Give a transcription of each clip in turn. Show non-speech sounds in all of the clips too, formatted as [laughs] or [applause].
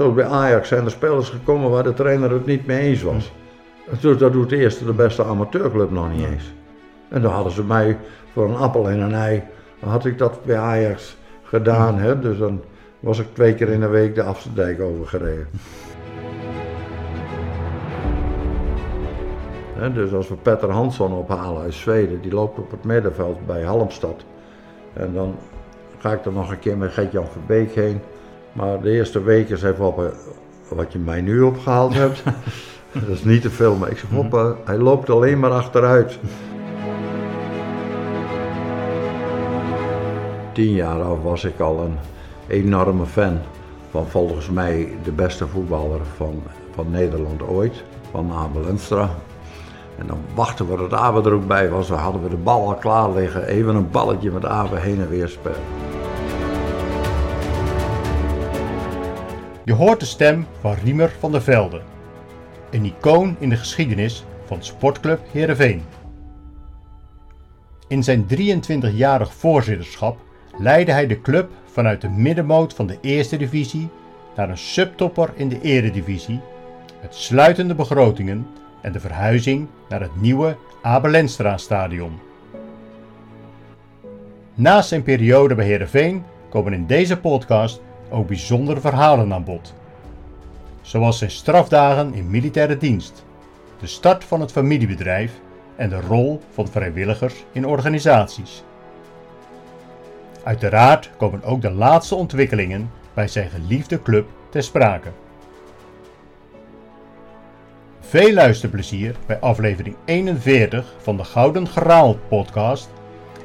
Zoals bij Ajax zijn er spelers gekomen waar de trainer het niet mee eens was. Dus dat doet de eerste, de beste amateurclub nog niet eens. En dan hadden ze mij voor een appel en een ei, had ik dat bij Ajax gedaan. Hè? Dus dan was ik twee keer in de week de Afsterdijk overgereden. Hè, dus als we Petter Hansson ophalen uit Zweden, die loopt op het middenveld bij Halmstad. En dan ga ik er nog een keer met Gert-Jan Verbeek heen. Maar de eerste weken zei Foppe, wat je mij nu opgehaald hebt, [laughs] dat is niet te veel. Maar ik zeg, Foppe, hij loopt alleen maar achteruit. Tien jaar af was ik al een enorme fan van volgens mij de beste voetballer van, van Nederland ooit, van Abel Enstra. En dan wachten we tot Abe er ook bij was. Dan hadden we de bal al klaar liggen. Even een balletje met Abe heen en weer spelen. Je hoort de stem van Riemer van der Velde. Een icoon in de geschiedenis van Sportclub Heerenveen. In zijn 23-jarig voorzitterschap leidde hij de club vanuit de middenmoot van de eerste divisie naar een subtopper in de eredivisie, met sluitende begrotingen en de verhuizing naar het nieuwe Abelenstra stadion. Naast zijn periode bij Heerenveen komen in deze podcast ook bijzondere verhalen aan bod. Zoals zijn strafdagen in militaire dienst, de start van het familiebedrijf en de rol van vrijwilligers in organisaties. Uiteraard komen ook de laatste ontwikkelingen bij zijn geliefde club ter sprake. Veel luisterplezier bij aflevering 41 van de Gouden Graal podcast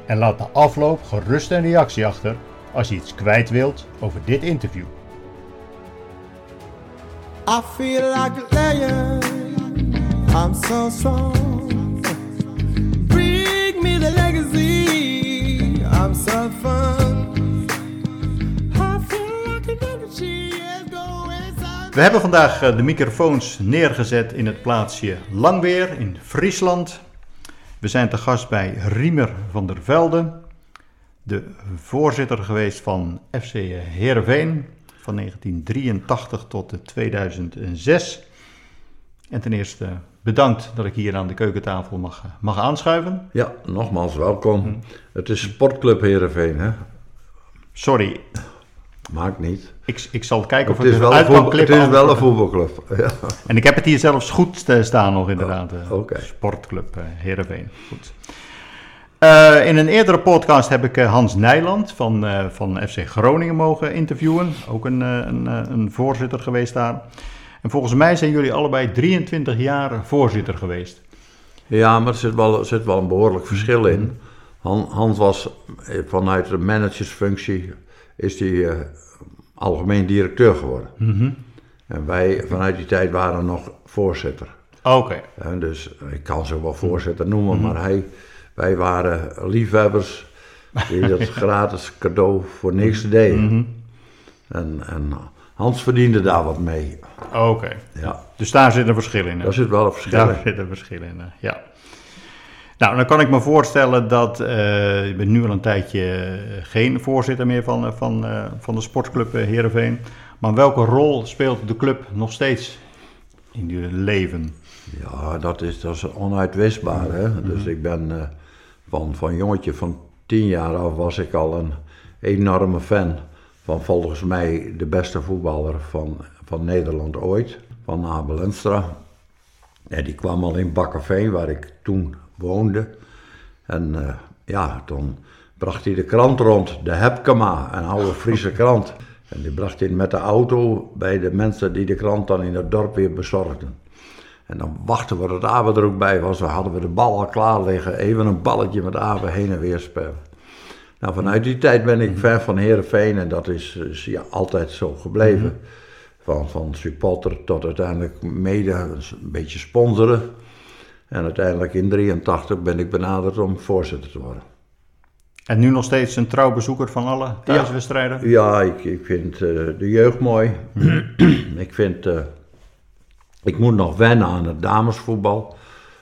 en laat de afloop gerust een reactie achter als je iets kwijt wilt over dit interview. I feel like a lion. I'm so strong. Bring me the legacy. I'm so fun. I feel like an energy is going inside. We hebben vandaag eh, de microfoons neergezet in het plaatsje Langweer in Friesland. We zijn te gast bij Riemer van der Velde, de voorzitter geweest van FC Heerenveen van 1983 tot eh, 2006. En ten eerste bedankt dat ik hier aan de keukentafel mag, eh, mag aanschuiven. Ja, nogmaals welkom. Het is Sportclub Heerenveen, hè? Sorry, Maakt niet. ik, ik zal kijken of Het is er wel een, voetbal, het is wel een voetbalclub. Ja. En ik heb het hier zelfs goed eh, staan nog inderdaad. eh, oké. Sportclub eh Heerenveen. Goed. Eh, in een eerdere podcast heb ik eh, Hans Nijland van, eh, van FC Groningen mogen interviewen. Ook een, een, een voorzitter geweest daar. En volgens mij zijn jullie allebei 23 jaar voorzitter geweest. Ja, maar er zit wel, er zit wel een behoorlijk verschil in. Han- Hans was vanuit de managersfunctie is die, algemeen directeur geworden. En wij vanuit die tijd waren nog voorzitter. Oké. Dus ik kan ze wel voorzitter noemen, maar hij, wij waren liefhebbers die dat [laughs] gratis cadeau voor niks deden. En, en Hans verdiende daar wat mee. Oké. Ja, Dus daar zit een verschil in. hè? daar zit wel een verschil Daar in. zit een verschil in, ja. Nou, dan kan ik me voorstellen dat eh je bent nu al een tijdje eh, geen voorzitter meer van, eh, van, van de sportclub Heerenveen. Maar welke rol speelt de club nog steeds in je leven? Ja, dat is, dat is onuitwisbaar. Hè? Dus ik ben van, van jongetje van tien jaar af was ik al een enorme fan van volgens mij de beste voetballer van, van Nederland ooit, van Abel Enstra. En die kwam al in Bakkerveen, waar ik toen woonde. En eh, ja, toen bracht hij de krant rond, de Hepkema, een oude Friese krant. En die bracht hij met de auto bij de mensen die de krant dan in het dorp weer bezorgden. En dan wachten we tot Abe er ook bij was. Dan hadden we de bal al klaar liggen. Even een balletje met Abe heen en weer spelen. Nou, vanuit die tijd ben ik fan van Heerenveen. En dat is, is ja, altijd zo gebleven. Van, van supporter tot uiteindelijk mede een beetje sponsoren. En uiteindelijk in 83 ben ik benaderd om voorzitter te worden. En nu nog steeds een trouw bezoeker van alle thuiswedstrijden? Ja, ik, ik vind eh, de jeugd mooi. ik vind... eh, ik moet nog wennen aan het damesvoetbal.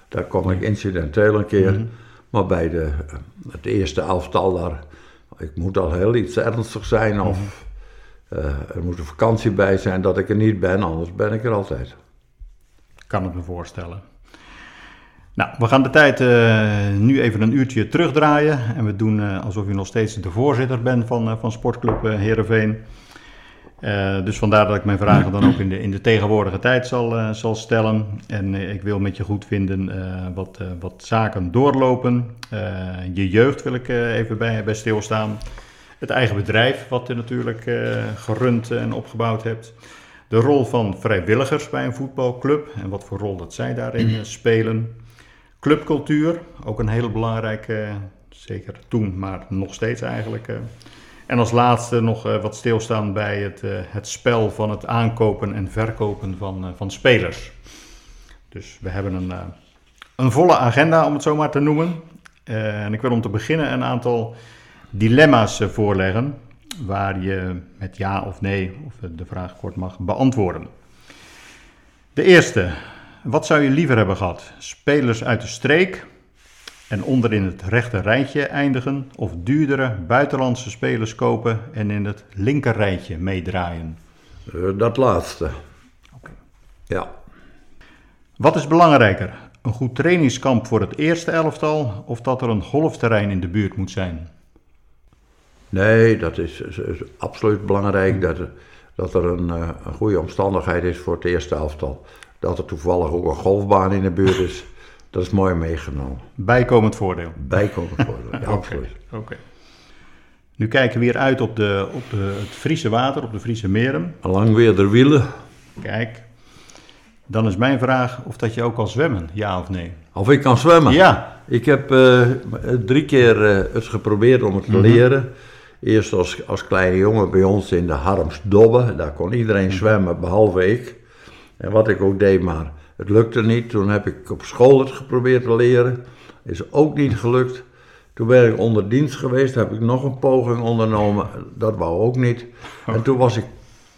Daar kom ik incidenteel een keer. Maar bij de, het eerste elftal daar... Ik moet al heel iets ernstig zijn of... eh, er moet een vakantie bij zijn dat ik er niet ben, anders ben ik er altijd. Kan het me voorstellen. Nou, we gaan de tijd eh, nu even een uurtje terugdraaien. En we doen eh, alsof u nog steeds de voorzitter bent van, van Sportclub eh, Eh, dus vandaar dat ik mijn vragen dan ook in de, in de tegenwoordige tijd zal, eh, zal stellen. En eh, ik wil met je goed vinden wat, wat zaken doorlopen. Je jeugd wil ik even bij, bij stilstaan. Het eigen bedrijf, wat je natuurlijk gerund en opgebouwd hebt. De rol van vrijwilligers bij een voetbalclub en wat voor rol dat zij daarin spelen. Clubcultuur, ook een hele belangrijke, zeker toen, maar nog steeds eigenlijk. En als laatste nog eh, wat stilstaan bij het, eh, het spel van het aankopen en verkopen van, eh, van spelers. Dus we hebben een, een volle agenda, om het zo maar te noemen. En ik wil om te beginnen een aantal dilemma's voorleggen, waar je met ja of nee, of de vraag kort mag, beantwoorden. De eerste, wat zou je liever hebben gehad? Spelers uit de streek en onderin het rechte rijtje eindigen, of duurdere buitenlandse spelers kopen en in het linker rijtje meedraaien? Eh, dat laatste. Ja. Wat is belangrijker? Een goed trainingskamp voor het eerste elftal of dat er een golfterrein in de buurt moet zijn? Nee, dat is, is- is absoluut belangrijk dat er, dat er een, eh, een goede omstandigheid is voor het eerste elftal. Dat er toevallig ook een golfbaan in de buurt is, dat is mooi meegenomen. Bijkomend voordeel. Bijkomend voordeel, [laughs] ja, absoluut. Oké. Nu kijken we weer uit op, de, op de, het Friese water, op de Friese meren. Lang weer de wielen. Kijk, dan is mijn vraag of dat je ook kan zwemmen, ja of nee? Of ik kan zwemmen. Ja, Ik heb eh, drie keer eh, het geprobeerd om het te leren. Eerst als, als kleine jongen bij ons in de Harmsdobbe. Daar kon iedereen zwemmen, behalve ik. En wat ik ook deed, maar het lukte niet. Toen heb ik op school het geprobeerd te leren. Is ook niet gelukt. Toen ben ik onder dienst geweest, heb ik nog een poging ondernomen. Dat wou ook niet. En toen was ik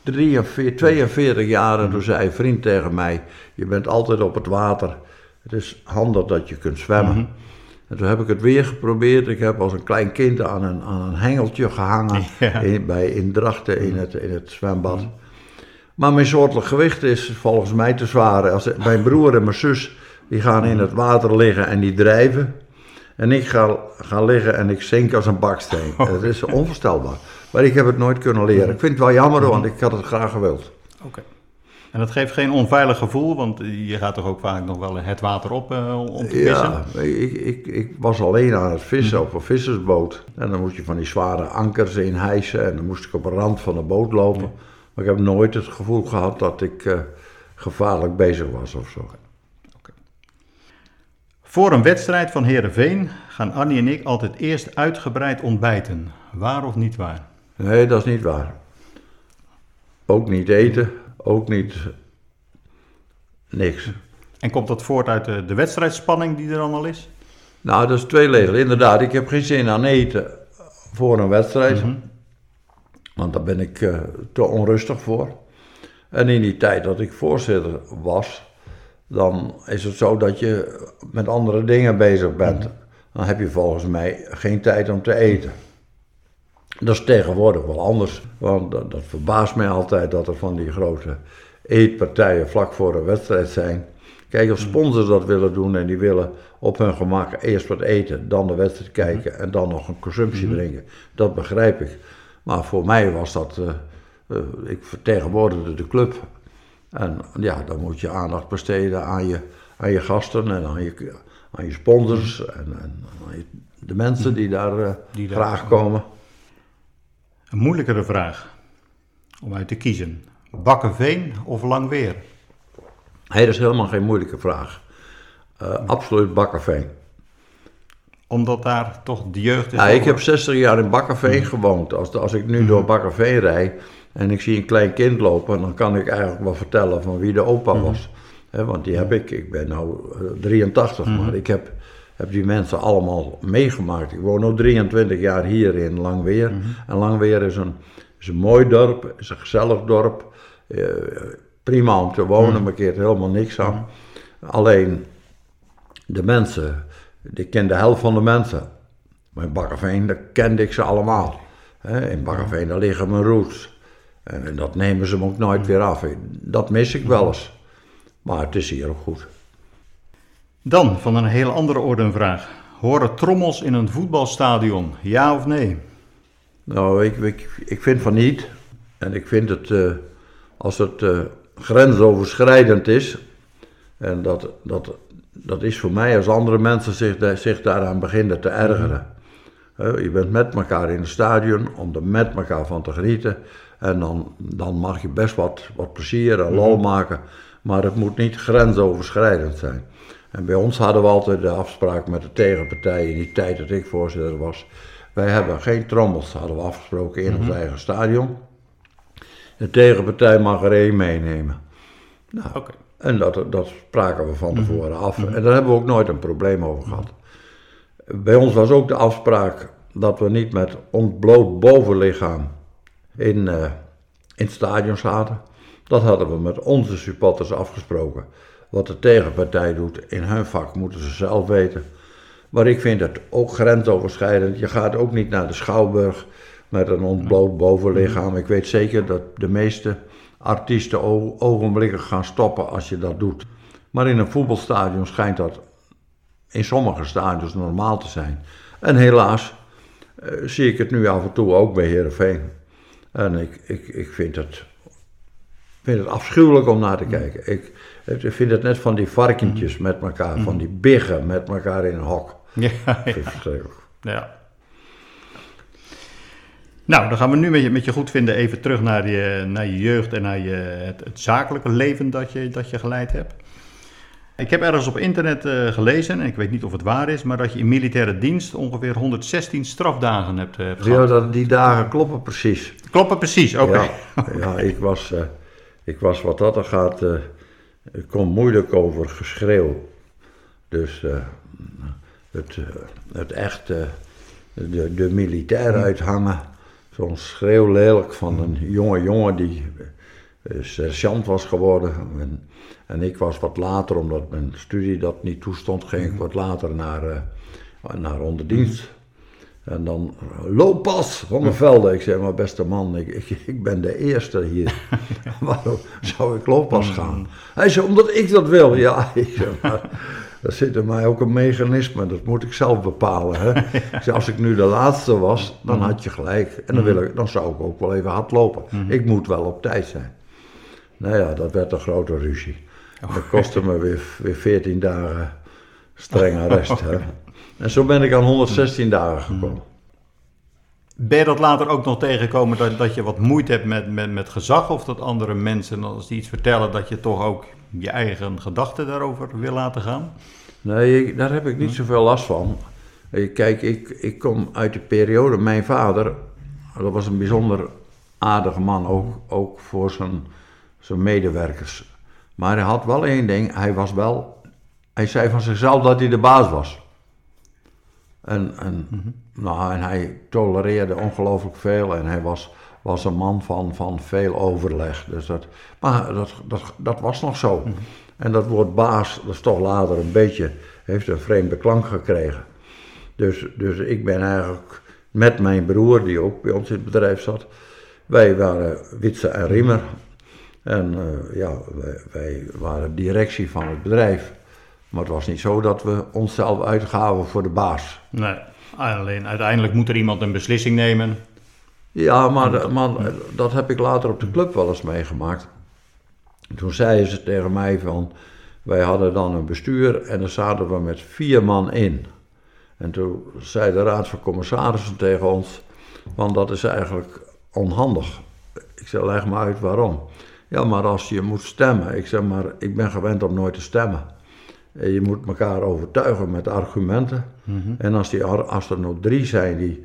43, 42 jaar en toen zei een vriend tegen mij: Je bent altijd op het water. Het is handig dat je kunt zwemmen. En toen heb ik het weer geprobeerd. Ik heb als een klein kind aan een, aan een hengeltje gehangen Ja. in, bij, in Drachten in het, in het zwembad. Maar mijn soortelijk gewicht is volgens mij te zwaar. Als, mijn broer en mijn zus die gaan in het water liggen en die drijven. En ik ga, ga liggen en ik zink als een baksteen. Dat is onvoorstelbaar. Maar ik heb het nooit kunnen leren. Ik vind het wel jammer, want ik had het graag gewild. oké. En dat geeft geen onveilig gevoel, want je gaat toch ook vaak nog wel het water op eh, om te vissen? Ja, ik, ik, ik was alleen aan het vissen op een vissersboot. En dan moest je van die zware ankers in hijsen. En dan moest ik op de rand van de boot lopen. Maar ik heb nooit het gevoel gehad dat ik eh, gevaarlijk bezig was of zo. Voor een wedstrijd van Heerenveen gaan Annie en ik altijd eerst uitgebreid ontbijten. Waar of niet waar? Nee, dat is niet waar. Ook niet eten, ook niet niks. En komt dat voort uit de, de wedstrijdspanning die er dan al is? Nou, dat is tweeledig. Inderdaad, ik heb geen zin aan eten voor een wedstrijd. Want daar ben ik eh, te onrustig voor. En in die tijd dat ik voorzitter was, dan is het zo dat je met andere dingen bezig bent. Dan heb je volgens mij geen tijd om te eten. Dat is tegenwoordig wel anders. Want dat, dat verbaast mij altijd dat er van die grote eetpartijen vlak voor een wedstrijd zijn. Kijk, als sponsors dat willen doen en die willen op hun gemak eerst wat eten, dan de wedstrijd kijken en dan nog een consumptie drinken, dat begrijp ik. Maar voor mij was dat, eh, eh, ik vertegenwoordigde de club. En ja, dan moet je aandacht besteden aan je, aan je gasten en aan je, aan je sponsors en, en aan je- de mensen die daar, Die daar graag komen. Een moeilijkere vraag om uit te kiezen. Bakkenveen of Langweer? Nee, dat is helemaal geen moeilijke vraag. Eh, absoluut Bakkerveen. Omdat daar toch de jeugd is. Ja, ik heb 60 jaar in Bakkerveen gewoond. Als, als ik nu door Bakkerveen rijd en ik zie een klein kind lopen, dan kan ik eigenlijk wel vertellen van wie de opa was. Hè, want die heb ik, ik ben nu 83, maar ik heb, heb die mensen allemaal meegemaakt. Ik woon nu 23 jaar hier in Langweer. En Langweer is een, is een mooi dorp, is een gezellig dorp. Eh, prima om te wonen, maar keert helemaal niks aan. Alleen de mensen, ik ken de helft van de mensen. Maar in Bakkerveen, daar kende ik ze allemaal. In Bakkerveen, daar liggen mijn roots. En, dat nemen ze me ook nooit weer af. Dat mis ik wel eens. Maar het is hier ook goed. Dan van een hele andere orde een vraag. Horen trommels in een voetbalstadion? Ja of nee? Nou, ik, ik, ik vind van niet. En ik vind het, eh, als het eh, grensoverschrijdend is, en dat, dat, dat is voor mij als andere mensen zich, zich daaraan beginnen te ergeren. Hè, je bent met elkaar in het stadion om er met elkaar van te genieten. En dan, dan mag je best wat, wat plezier en lol maken, maar het moet niet grensoverschrijdend zijn. En bij ons hadden we altijd de afspraak met de tegenpartij in die tijd dat ik voorzitter was. Wij hebben geen trommels, hadden we afgesproken in ons eigen stadion. De tegenpartij mag er één meenemen. Nou, Oké. En dat, dat spraken we van tevoren af. En daar hebben we ook nooit een probleem over gehad. Bij ons was ook de afspraak dat we niet met ontbloot bovenlichaam in, eh, in het stadion zaten. Dat hadden we met onze supporters afgesproken. Wat de tegenpartij doet in hun vak moeten ze zelf weten. Maar ik vind het ook grensoverschrijdend. Je gaat ook niet naar de schouwburg met een ontbloot bovenlichaam. Ik weet zeker dat de meeste artiesten o- ogenblikkelijk gaan stoppen als je dat doet. Maar in een voetbalstadion schijnt dat in sommige stadions normaal te zijn. En helaas eh, zie ik het nu af en toe ook bij Heerenveen. En ik, ik, ik vind, het, vind het afschuwelijk om naar te kijken. Ik, ik vind het net van die varkentjes met elkaar, van die biggen met elkaar in een hok. Ja, verschrikkelijk. ja. Nou, dan gaan we nu met je, met je goedvinden even terug naar je, naar je jeugd en naar je, het, het zakelijke leven dat je, dat je geleid hebt. Ik heb ergens op internet eh, gelezen, en ik weet niet of het waar is, maar dat je in militaire dienst ongeveer 116 strafdagen hebt, eh, hebt Ja, gehad. dat, die dagen kloppen precies. Klopt precies, oké. Ja, [laughs] ja ik, was, eh, ik was wat dat er gaat, ik kon moeilijk over geschreeuw. Dus het, het echt, eh, de, de militair uithangen, zo'n schreeuw lelijk van een jonge jongen die eh, sergeant was geworden. En, en ik was wat later, omdat mijn studie dat niet toestond, ging ik wat later naar, eh, naar onderdienst. En dan, eh, looppas van de velden. Ik zei, maar beste man, ik, ik, ik ben de eerste hier. [laughs] [laughs] Waarom zou ik looppas gaan? Hij zei, omdat ik dat wil. Ja, [laughs] ik zeg, maar er zit in mij ook een mechanisme, dat moet ik zelf bepalen. Hè? [laughs] Als ik nu de laatste was, dan had je gelijk. En dan, wil ik, dan zou ik ook wel even hard lopen. Ik moet wel op tijd zijn. Nou ja, dat werd een grote ruzie. Dat kostte me weer, weer 14 dagen streng arrest. [laughs] Hè? En zo ben ik aan 116 dagen gekomen. Ben je dat later ook nog tegengekomen dat, dat je wat moeite hebt met, met, met gezag? Of dat andere mensen, als die iets vertellen, dat je toch ook je eigen gedachten daarover wil laten gaan? Nee, daar heb ik niet zoveel last van. Kijk, ik, ik kom uit de periode, mijn vader, dat was een bijzonder aardige man, ook, ook voor zijn, zijn medewerkers. Maar hij had wel één ding, hij was wel, hij zei van zichzelf dat hij de baas was. En, en, nou, en hij tolereerde ongelooflijk veel en hij was, was een man van, van veel overleg. Dus dat, maar dat, dat, dat was nog zo. En dat woord baas, dat is toch later een beetje, heeft een vreemde klank gekregen. Dus, dus ik ben eigenlijk met mijn broer, die ook bij ons in het bedrijf zat, wij waren Witse en Riemer. En eh, ja, wij, wij waren directie van het bedrijf. Maar het was niet zo dat we onszelf uitgaven voor de baas. Nee, alleen uiteindelijk moet er iemand een beslissing nemen. Ja, maar, maar dat heb ik later op de club wel eens meegemaakt. Toen zeiden ze tegen mij van, wij hadden dan een bestuur en daar zaten we met vier man in. En toen zei de raad van commissarissen tegen ons, want dat is eigenlijk onhandig. Ik zei, leg me uit waarom. Ja, maar als je moet stemmen, ik zeg maar, ik ben gewend om nooit te stemmen. En Je moet elkaar overtuigen met argumenten. En als, die, als er nog drie zijn die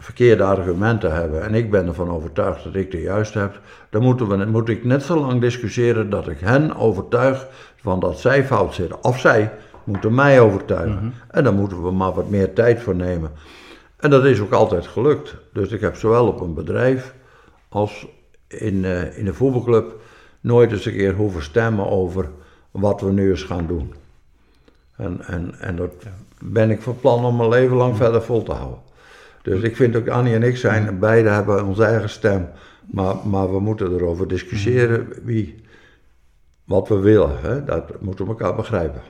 verkeerde argumenten hebben en ik ben ervan overtuigd dat ik de juiste heb, dan moeten we, moet ik net zo lang discussiëren dat ik hen overtuig van dat zij fout zitten. Of zij moeten mij overtuigen. En daar moeten we maar wat meer tijd voor nemen. En dat is ook altijd gelukt. Dus ik heb zowel op een bedrijf als in, eh, in de voetbalclub nooit eens een keer hoeven stemmen over wat we nu eens gaan doen. En, en, en dat ben ik van plan om mijn leven lang verder vol te houden. Dus ik vind ook Annie en ik zijn, beide hebben onze eigen stem. Maar, maar we moeten erover discussiëren wie, wat we willen. Hè? Dat moeten we elkaar begrijpen.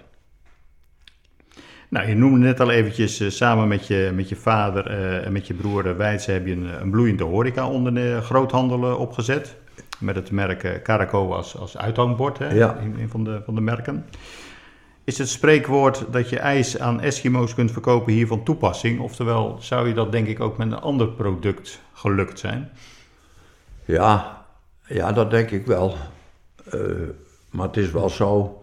Nou, je noemde net al eventjes, eh, samen met je, met je vader eh, en met je broer Weidse heb je een, een bloeiende horeca onder opgezet. Met het merk Caraco als, als uithangbord, hè, Ja. een, een van, de, van de merken. Is het spreekwoord dat je ijs aan Eskimo's kunt verkopen hier van toepassing? Oftewel, zou je dat denk ik ook met een ander product gelukt zijn? Ja, ja dat denk ik wel. Eh, maar het is wel zo.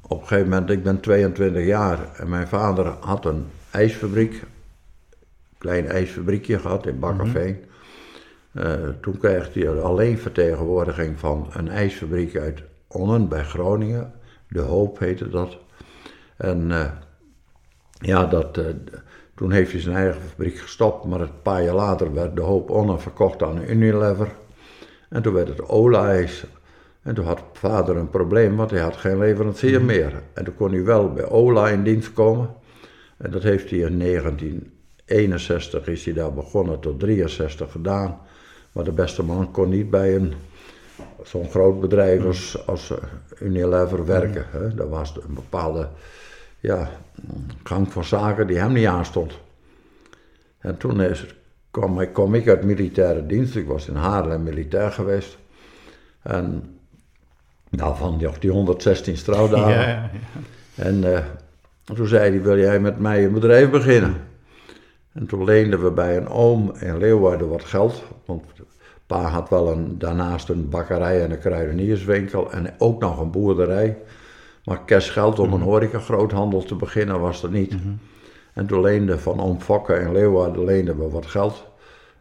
Op een gegeven moment, ik ben 22 jaar en mijn vader had een ijsfabriek. Klein ijsfabriekje gehad in Bakkerveen. Eh, toen kreeg hij alleen vertegenwoordiging van een ijsfabriek uit Onnen bij Groningen. De Hoop heette dat. En eh, ja, dat, eh, toen heeft hij zijn eigen fabriek gestopt, maar een paar jaar later werd de Hoop Onnen verkocht aan Unilever. En toen werd het Ola-ijs. En toen had vader een probleem, want hij had geen leverancier meer. En toen kon hij wel bij Ola in dienst komen. En dat heeft hij in 1961 is hij daar begonnen tot 63 gedaan. Maar de beste man kon niet bij een zo'n groot bedrijf als, als eh, Unilever werken. Hè. Dat was een bepaalde ja, gang van zaken die hem niet aanstond. En toen is, kwam, ik- kwam ik uit militaire dienst. Ik was in Haarlem militair geweest. En nou, van die, die 116 trouwdagen. Ja, ja, ja. En eh, toen zei hij, wil jij met mij een bedrijf beginnen? En toen leenden we bij een oom in Leeuwarden wat geld. Want pa had wel een, daarnaast een bakkerij en een kruidenierswinkel en ook nog een boerderij. Maar cash geld om een horeca-groothandel te beginnen was er niet. En toen leende van oom Fokke in Leeuwarden leenden we wat geld.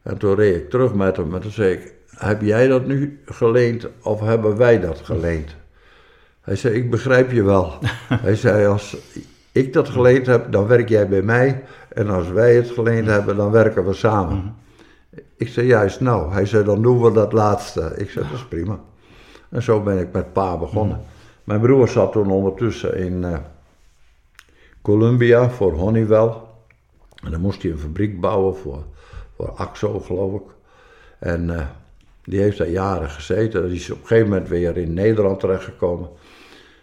En toen reed ik terug met hem en toen zei ik, heb jij dat nu geleend of hebben wij dat geleend? Hij zei, ik begrijp je wel. [laughs] Hij zei, als ik dat geleend heb, dan werk jij bij mij. En als wij het geleend hebben, dan werken we samen. Ik zei, juist nou. Hij zei, dan doen we dat laatste. Ik zei, dat is prima. En zo ben ik met pa begonnen. Mijn broer zat toen ondertussen in eh, Columbia voor Honeywell. En dan moest hij een fabriek bouwen voor, voor Axo, geloof ik. En eh, die heeft daar jaren gezeten. Die is op een gegeven moment weer in Nederland terechtgekomen.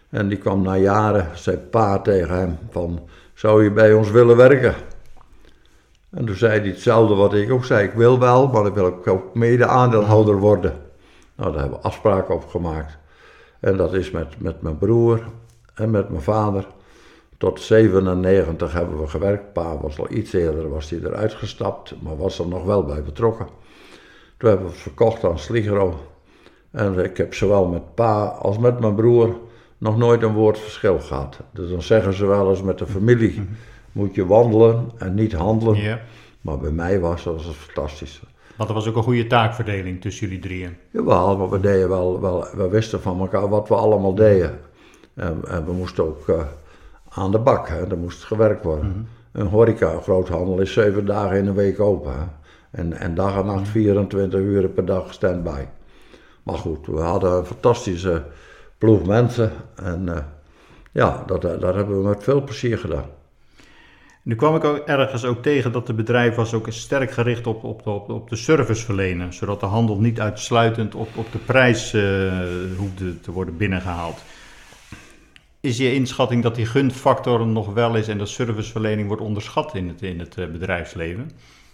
En die kwam na jaren, zei pa tegen hem van, zou je bij ons willen werken? En toen zei hij hetzelfde wat ik ook zei, ik wil wel, maar ik wil ook- ook mede aandeelhouder worden. Nou, daar hebben we afspraken op gemaakt. En dat is met, met mijn broer en met mijn vader. Tot 97 hebben we gewerkt. Pa was al iets eerder, was hij eruit gestapt, maar was er nog wel bij betrokken. Toen hebben we het verkocht aan Sligro. En ik heb zowel met pa als met mijn broer nog nooit een woord verschil gehad. Dus dan zeggen ze wel eens met de familie moet je wandelen en niet handelen. Ja. Maar bij mij was dat was fantastisch. Want er was ook een goede taakverdeling tussen jullie drieën. Jawel, maar we deden wel, wel, we wisten van elkaar wat we allemaal deden. En, en we moesten ook eh, aan de bak, hè. er moest gewerkt worden. Een horeca, een groothandel, is zeven dagen in een week open. Hè. En, en dag en nacht 24 uur per dag stand-by. Maar goed, we hadden een fantastische ploeg mensen. En eh, ja, dat, dat hebben we met veel plezier gedaan. Nu kwam ik ook ergens ook tegen dat het bedrijf was ook sterk gericht op, op, op, op de service verlenen. Zodat de handel niet uitsluitend op, op de prijs eh, hoefde te worden binnengehaald. Is je inschatting dat die gunfactor nog wel is en de serviceverlening wordt onderschat in het, in het eh, bedrijfsleven?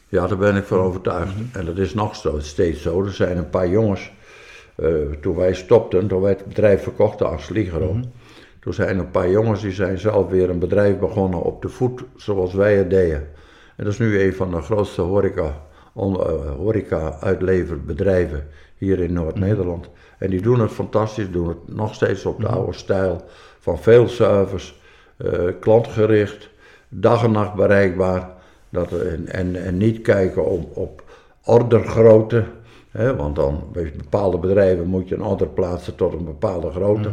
Ja, daar ben ik van overtuigd. En dat is nog zo, steeds zo. Er zijn een paar jongens, eh, toen wij stopten, toen wij het bedrijf verkochten aan Sligro. Toen zijn een paar jongens die zijn zelf weer een bedrijf begonnen op de voet, zoals wij het deden. En dat is nu een van de grootste horeca, eh, horeca uitleverbedrijven hier in Noord-Nederland. En die doen het fantastisch, doen het nog steeds op de oude stijl. Van veel service, eh, klantgericht, dag en nacht bereikbaar. Dat, en, en, en niet kijken op, op ordergrootte. Hè, want dan bij bepaalde bedrijven moet je een order plaatsen tot een bepaalde grootte.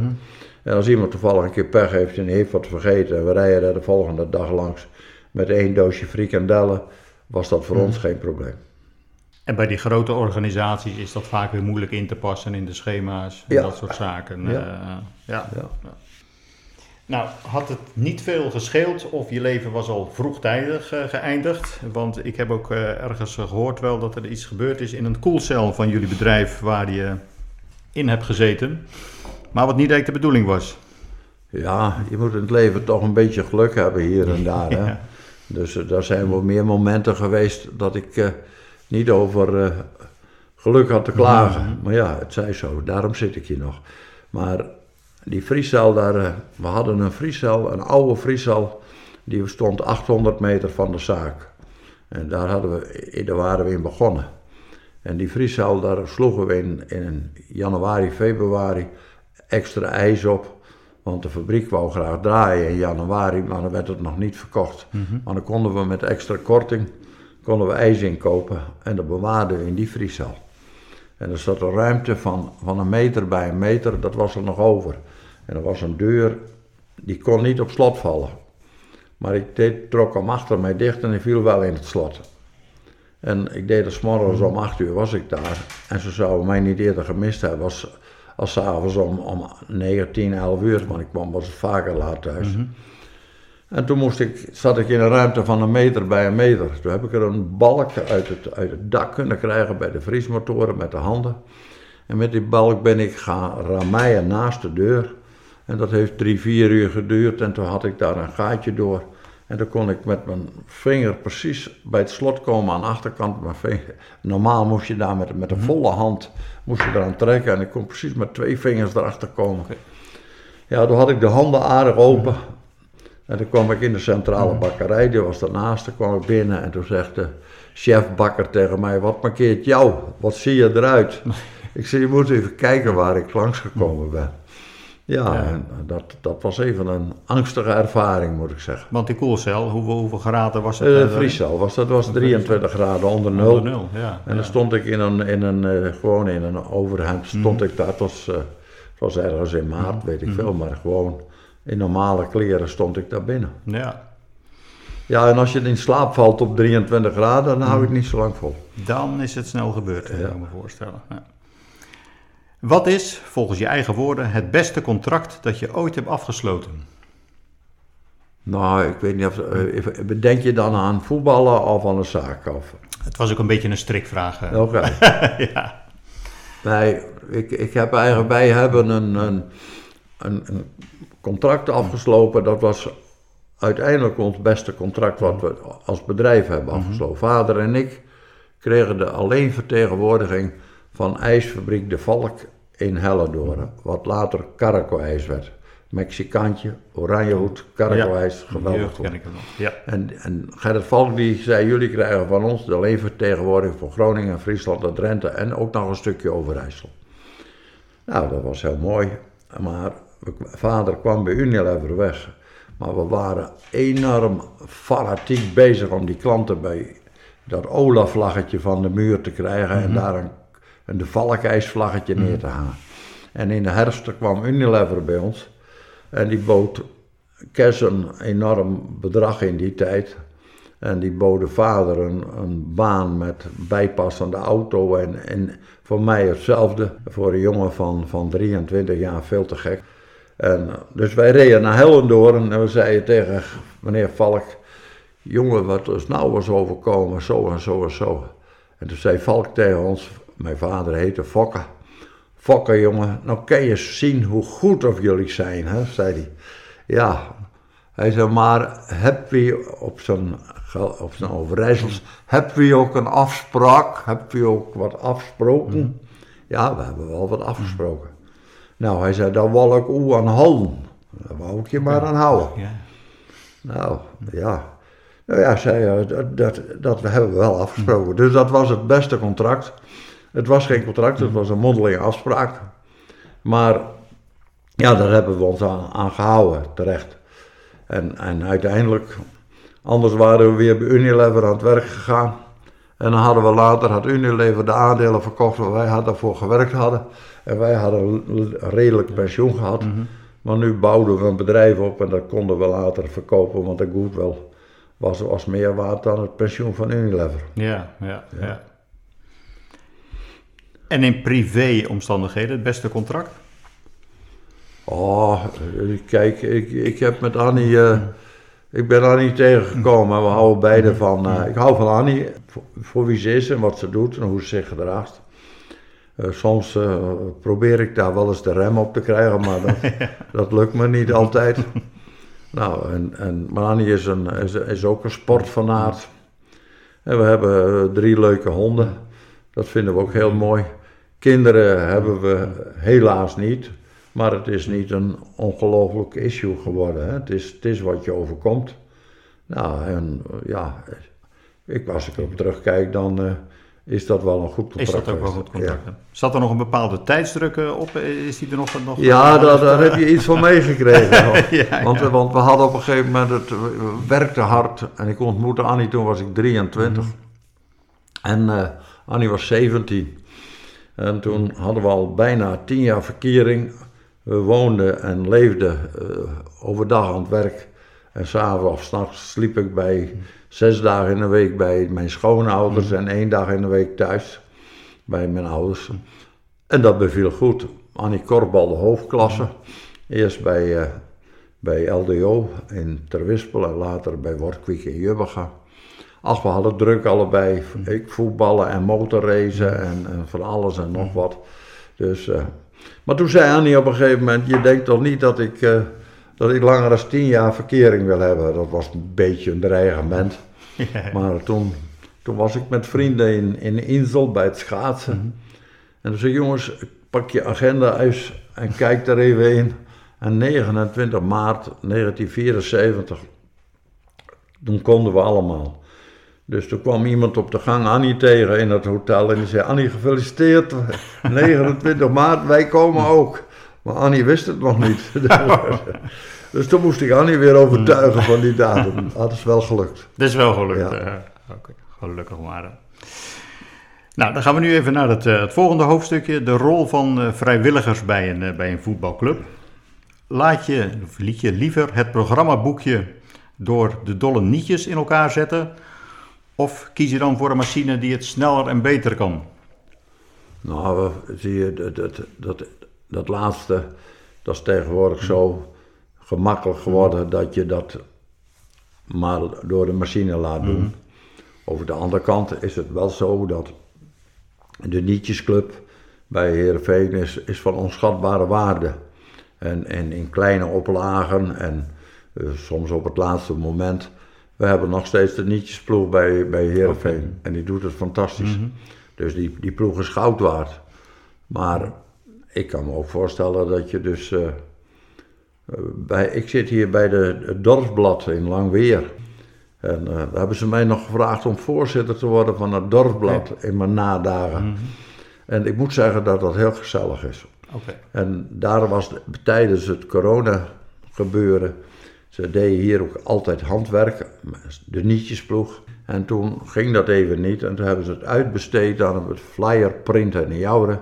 En als iemand toevallig een keer pech heeft en heeft wat vergeten en we rijden er de volgende dag langs met één doosje frikandellen, was dat voor ons geen probleem. En bij die grote organisaties is dat vaak weer moeilijk in te passen in de schema's en Ja. dat soort zaken. Ja. Eh, ja. Ja. Nou, had het niet veel gescheeld of je leven was al vroegtijdig eh, geëindigd? Want ik heb ook eh, ergens gehoord wel dat er iets gebeurd is in een koelcel van jullie bedrijf waar je in hebt gezeten. Maar wat niet eigenlijk de bedoeling was. Ja, je moet in het leven toch een beetje geluk hebben hier en daar. Hè? [laughs] Ja. Dus er zijn wel meer momenten geweest dat ik eh, niet over eh, geluk had te klagen. Maar ja, het zij zo, daarom zit ik hier nog. Maar die vriescel daar, eh, we hadden een vriescel, een oude vriescel, die stond 800 meter van de zaak. En daar, hadden we, daar waren we in begonnen. En die vriescel, daar sloegen we in, in januari, februari extra ijs op. Want de fabriek wou graag draaien in januari, maar dan werd het nog niet verkocht. Maar dan konden we met extra korting konden we ijs inkopen en dat bewaarden we in die vriescel. En er zat een ruimte van, van een meter bij een meter, dat was er nog over. En er was een deur, die kon niet op slot vallen. Maar ik deed, trok hem achter mij dicht en die viel wel in het slot. En ik deed er 's morgens om 8 uur was ik daar. En ze zouden mij niet eerder gemist hebben als, als 's avonds om, om 9, 10, 11 uur. Want ik kwam was vaker laat thuis. En toen moest ik, zat ik in een ruimte van een meter bij een meter. Toen heb ik er een balk uit het, uit het dak kunnen krijgen bij de vriesmotoren met de handen. En met die balk ben ik gaan rameien naast de deur. En dat heeft drie, vier uur geduurd en toen had ik daar een gaatje door. En dan kon ik met mijn vinger precies bij het slot komen aan de achterkant mijn vinger. Normaal moest je daar met, met een volle hand moest je eraan trekken en ik kon precies met twee vingers erachter komen. Ja, toen had ik de handen aardig open. En toen kwam ik in de centrale bakkerij, die was daarnaast, toen kwam ik binnen en toen zegt de chef bakker tegen mij, wat markeert jou? Wat zie je eruit? [laughs] ik zei, je moet even kijken waar ik langsgekomen ben. Ja, en dat, dat was even een angstige ervaring, moet ik zeggen. Want die koelcel, hoeveel, hoeveel graden was het? Uh, eh, Friesel was dat was 23 graden onder nul. Onder nul, ja. En dan stond ik in een, in een eh, gewoon in een overhemd, stond ik daar, het was, eh, het was ergens in maart, weet ik veel, maar gewoon in normale kleren stond ik daar binnen. Ja, Ja, en als je in slaap valt op 23 graden, dan hou ik niet zo lang vol. dan is het snel gebeurd, kan Ja. ik me voorstellen. Ja. Wat is, volgens je eigen woorden, het beste contract dat je ooit hebt afgesloten? Nou, ik weet niet of, eh, denk je dan aan voetballen of aan een zaak? Of, Het was ook een beetje een strikvraag. hè. Oké. [laughs] ja. Nee, ik, ik heb eigenlijk, wij hebben een, een, een, een contract afgesloten. Dat was uiteindelijk ons beste contract wat we als bedrijf hebben afgesloten. Vader en ik kregen de alleenvertegenwoordiging van ijsfabriek De Valk in Hellendoorn. Wat later Caraco IJs werd. Mexicaantje, Oranjehoed, Caraco IJs, geweldig. Goed. ken ik hem nog. Ja. En, en Gerrit Valk die zei, jullie krijgen van ons de alleenvertegenwoordiging voor Groningen, Friesland en Drenthe en ook nog een stukje Overijssel. Nou, dat was heel mooi. Maar vader kwam bij Unilever weg. Maar we waren enorm fanatiek bezig om die klanten bij dat Olaf-vlaggetje van de muur te krijgen en daar een, een de Valkijsvlaggetje neer te halen. En in de herfst kwam Unilever bij ons en die bood Kes een enorm bedrag in die tijd. En die boden vader een, een baan met bijpassende auto en, en voor mij hetzelfde. Voor een jongen van, van 23 jaar veel te gek. En, dus wij reden naar Hellendoorn en we zeiden tegen meneer Valk... Jongen, wat is nou was overkomen, zo en zo en zo. En toen zei Valk tegen ons, mijn vader heette Fokke... Fokke jongen, nou kan je zien hoe goed of jullie zijn, hè, zei hij. Ja, hij zei, maar heb je op zijn, op zijn Overijssels, heb je ook een afspraak? Heb je ook wat afgesproken? Ja, we hebben wel wat afgesproken. Nou, hij zei, daar wil ik u aan houden. Daar wou ik je maar aan houden. Ja. Nou, ja. Nou ja, zei hij, dat, dat, dat hebben we wel afgesproken. Dus dat was het beste contract. Het was geen contract, het was een mondelinge afspraak. Maar ja, daar hebben we ons aan, aan gehouden, terecht. En, en uiteindelijk, anders waren we weer bij Unilever aan het werk gegaan. En dan hadden we later, had Unilever de aandelen verkocht waar wij daarvoor gewerkt hadden. En wij hadden een redelijk pensioen gehad. Maar nu bouwden we een bedrijf op en dat konden we later verkopen, want de goodwill was, was meer waard dan het pensioen van Unilever. Ja, ja, ja. En in privé-omstandigheden, het beste contract? Oh, kijk, ik, ik heb met Annie, eh, ik ben Annie tegengekomen. We houden beide van, eh, ik hou van Annie, voor, voor wie ze is en wat ze doet en hoe ze zich gedraagt. Eh, soms probeer ik daar wel eens de rem op te krijgen, maar dat, [laughs] dat lukt me niet altijd. Nou, en, en maar Annie is, een, is, is ook een sportfanaat. En we hebben drie leuke honden. Dat vinden we ook heel mooi. Kinderen hebben we helaas niet. Maar het is niet een ongelooflijk issue geworden. Hè? Het, is, het is wat je overkomt. Nou, en ja, ik, als ik erop terugkijk, dan eh, is dat wel een goed Is contract. dat ook wel geweest. goed contact? Zat er nog een bepaalde tijdsdruk eh, op? Eh, Is die er nog? nog Ja, daar, daar heb je iets van meegekregen. [laughs] Ja, want, ja. want we hadden op een gegeven moment, het we werkte hard. En ik ontmoette Annie, toen was ik 23. Mhm. En Annie was 17. En toen hadden we al bijna 10 jaar verkering. We woonden en leefden eh, overdag aan het werk. En s'avonds of s'nachts sliep ik bij zes dagen in de week bij mijn schoonouders en één dag in de week thuis bij mijn ouders. En dat beviel goed. Annie Korbal de hoofdklasse. Eerst bij, eh, bij LDO in Terwispel en later bij Wortkwijk in Jubbega. Ach, we hadden druk allebei. Ik voetballen en motorracen en, en van alles en nog wat. Dus, eh, maar toen zei Annie op een gegeven moment, je denkt toch niet dat ik, eh, dat ik langer dan tien jaar verkering wil hebben. Dat was een beetje een dreigement. [laughs] Maar toen, toen was ik met vrienden in, in Insel bij het schaatsen. En toen zei jongens, pak je agenda uit en kijk er even in. En 29 maart 1974, toen konden we allemaal. Dus toen kwam iemand op de gang Annie tegen in het hotel en die zei, Annie gefeliciteerd, [laughs] 29 maart, wij komen ook. Maar Annie wist het nog niet. [laughs] [laughs] dus toen moest ik Annie weer overtuigen van die datum. Dat is wel gelukt. Dat is wel gelukt. Ja. eh, gelukkig maar. Nou, dan gaan we nu even naar het, eh, het volgende hoofdstukje. De rol van eh, vrijwilligers bij een, bij een voetbalclub. Laat je, of liet je liever het programmaboekje door de dolle nietjes in elkaar zetten? Of kies je dan voor een machine die het sneller en beter kan? Nou, zie je, dat, dat, dat, dat laatste, dat is tegenwoordig zo gemakkelijk geworden dat je dat maar door de machine laat doen. Over de andere kant is het wel zo dat de Nietjesclub bij Heerenveen is, is van onschatbare waarde. En, en in kleine oplagen en eh, soms op het laatste moment. We hebben nog steeds de Nietjesploeg bij, bij Heerenveen en die doet het fantastisch. Dus die, die ploeg is goud waard. Maar ik kan me ook voorstellen dat je dus... eh, eh, bij, ik zit hier bij de, het Dorpsblad in Langweer. En eh, daar hebben ze mij nog gevraagd om voorzitter te worden van het Dorpsblad in mijn nadagen. En ik moet zeggen dat dat heel gezellig is. Oké. En daar was de- tijdens het corona gebeuren, ze deden hier ook altijd handwerk, de nietjesploeg. En toen ging dat even niet en toen hebben ze het uitbesteed aan het flyer printen in Jouren.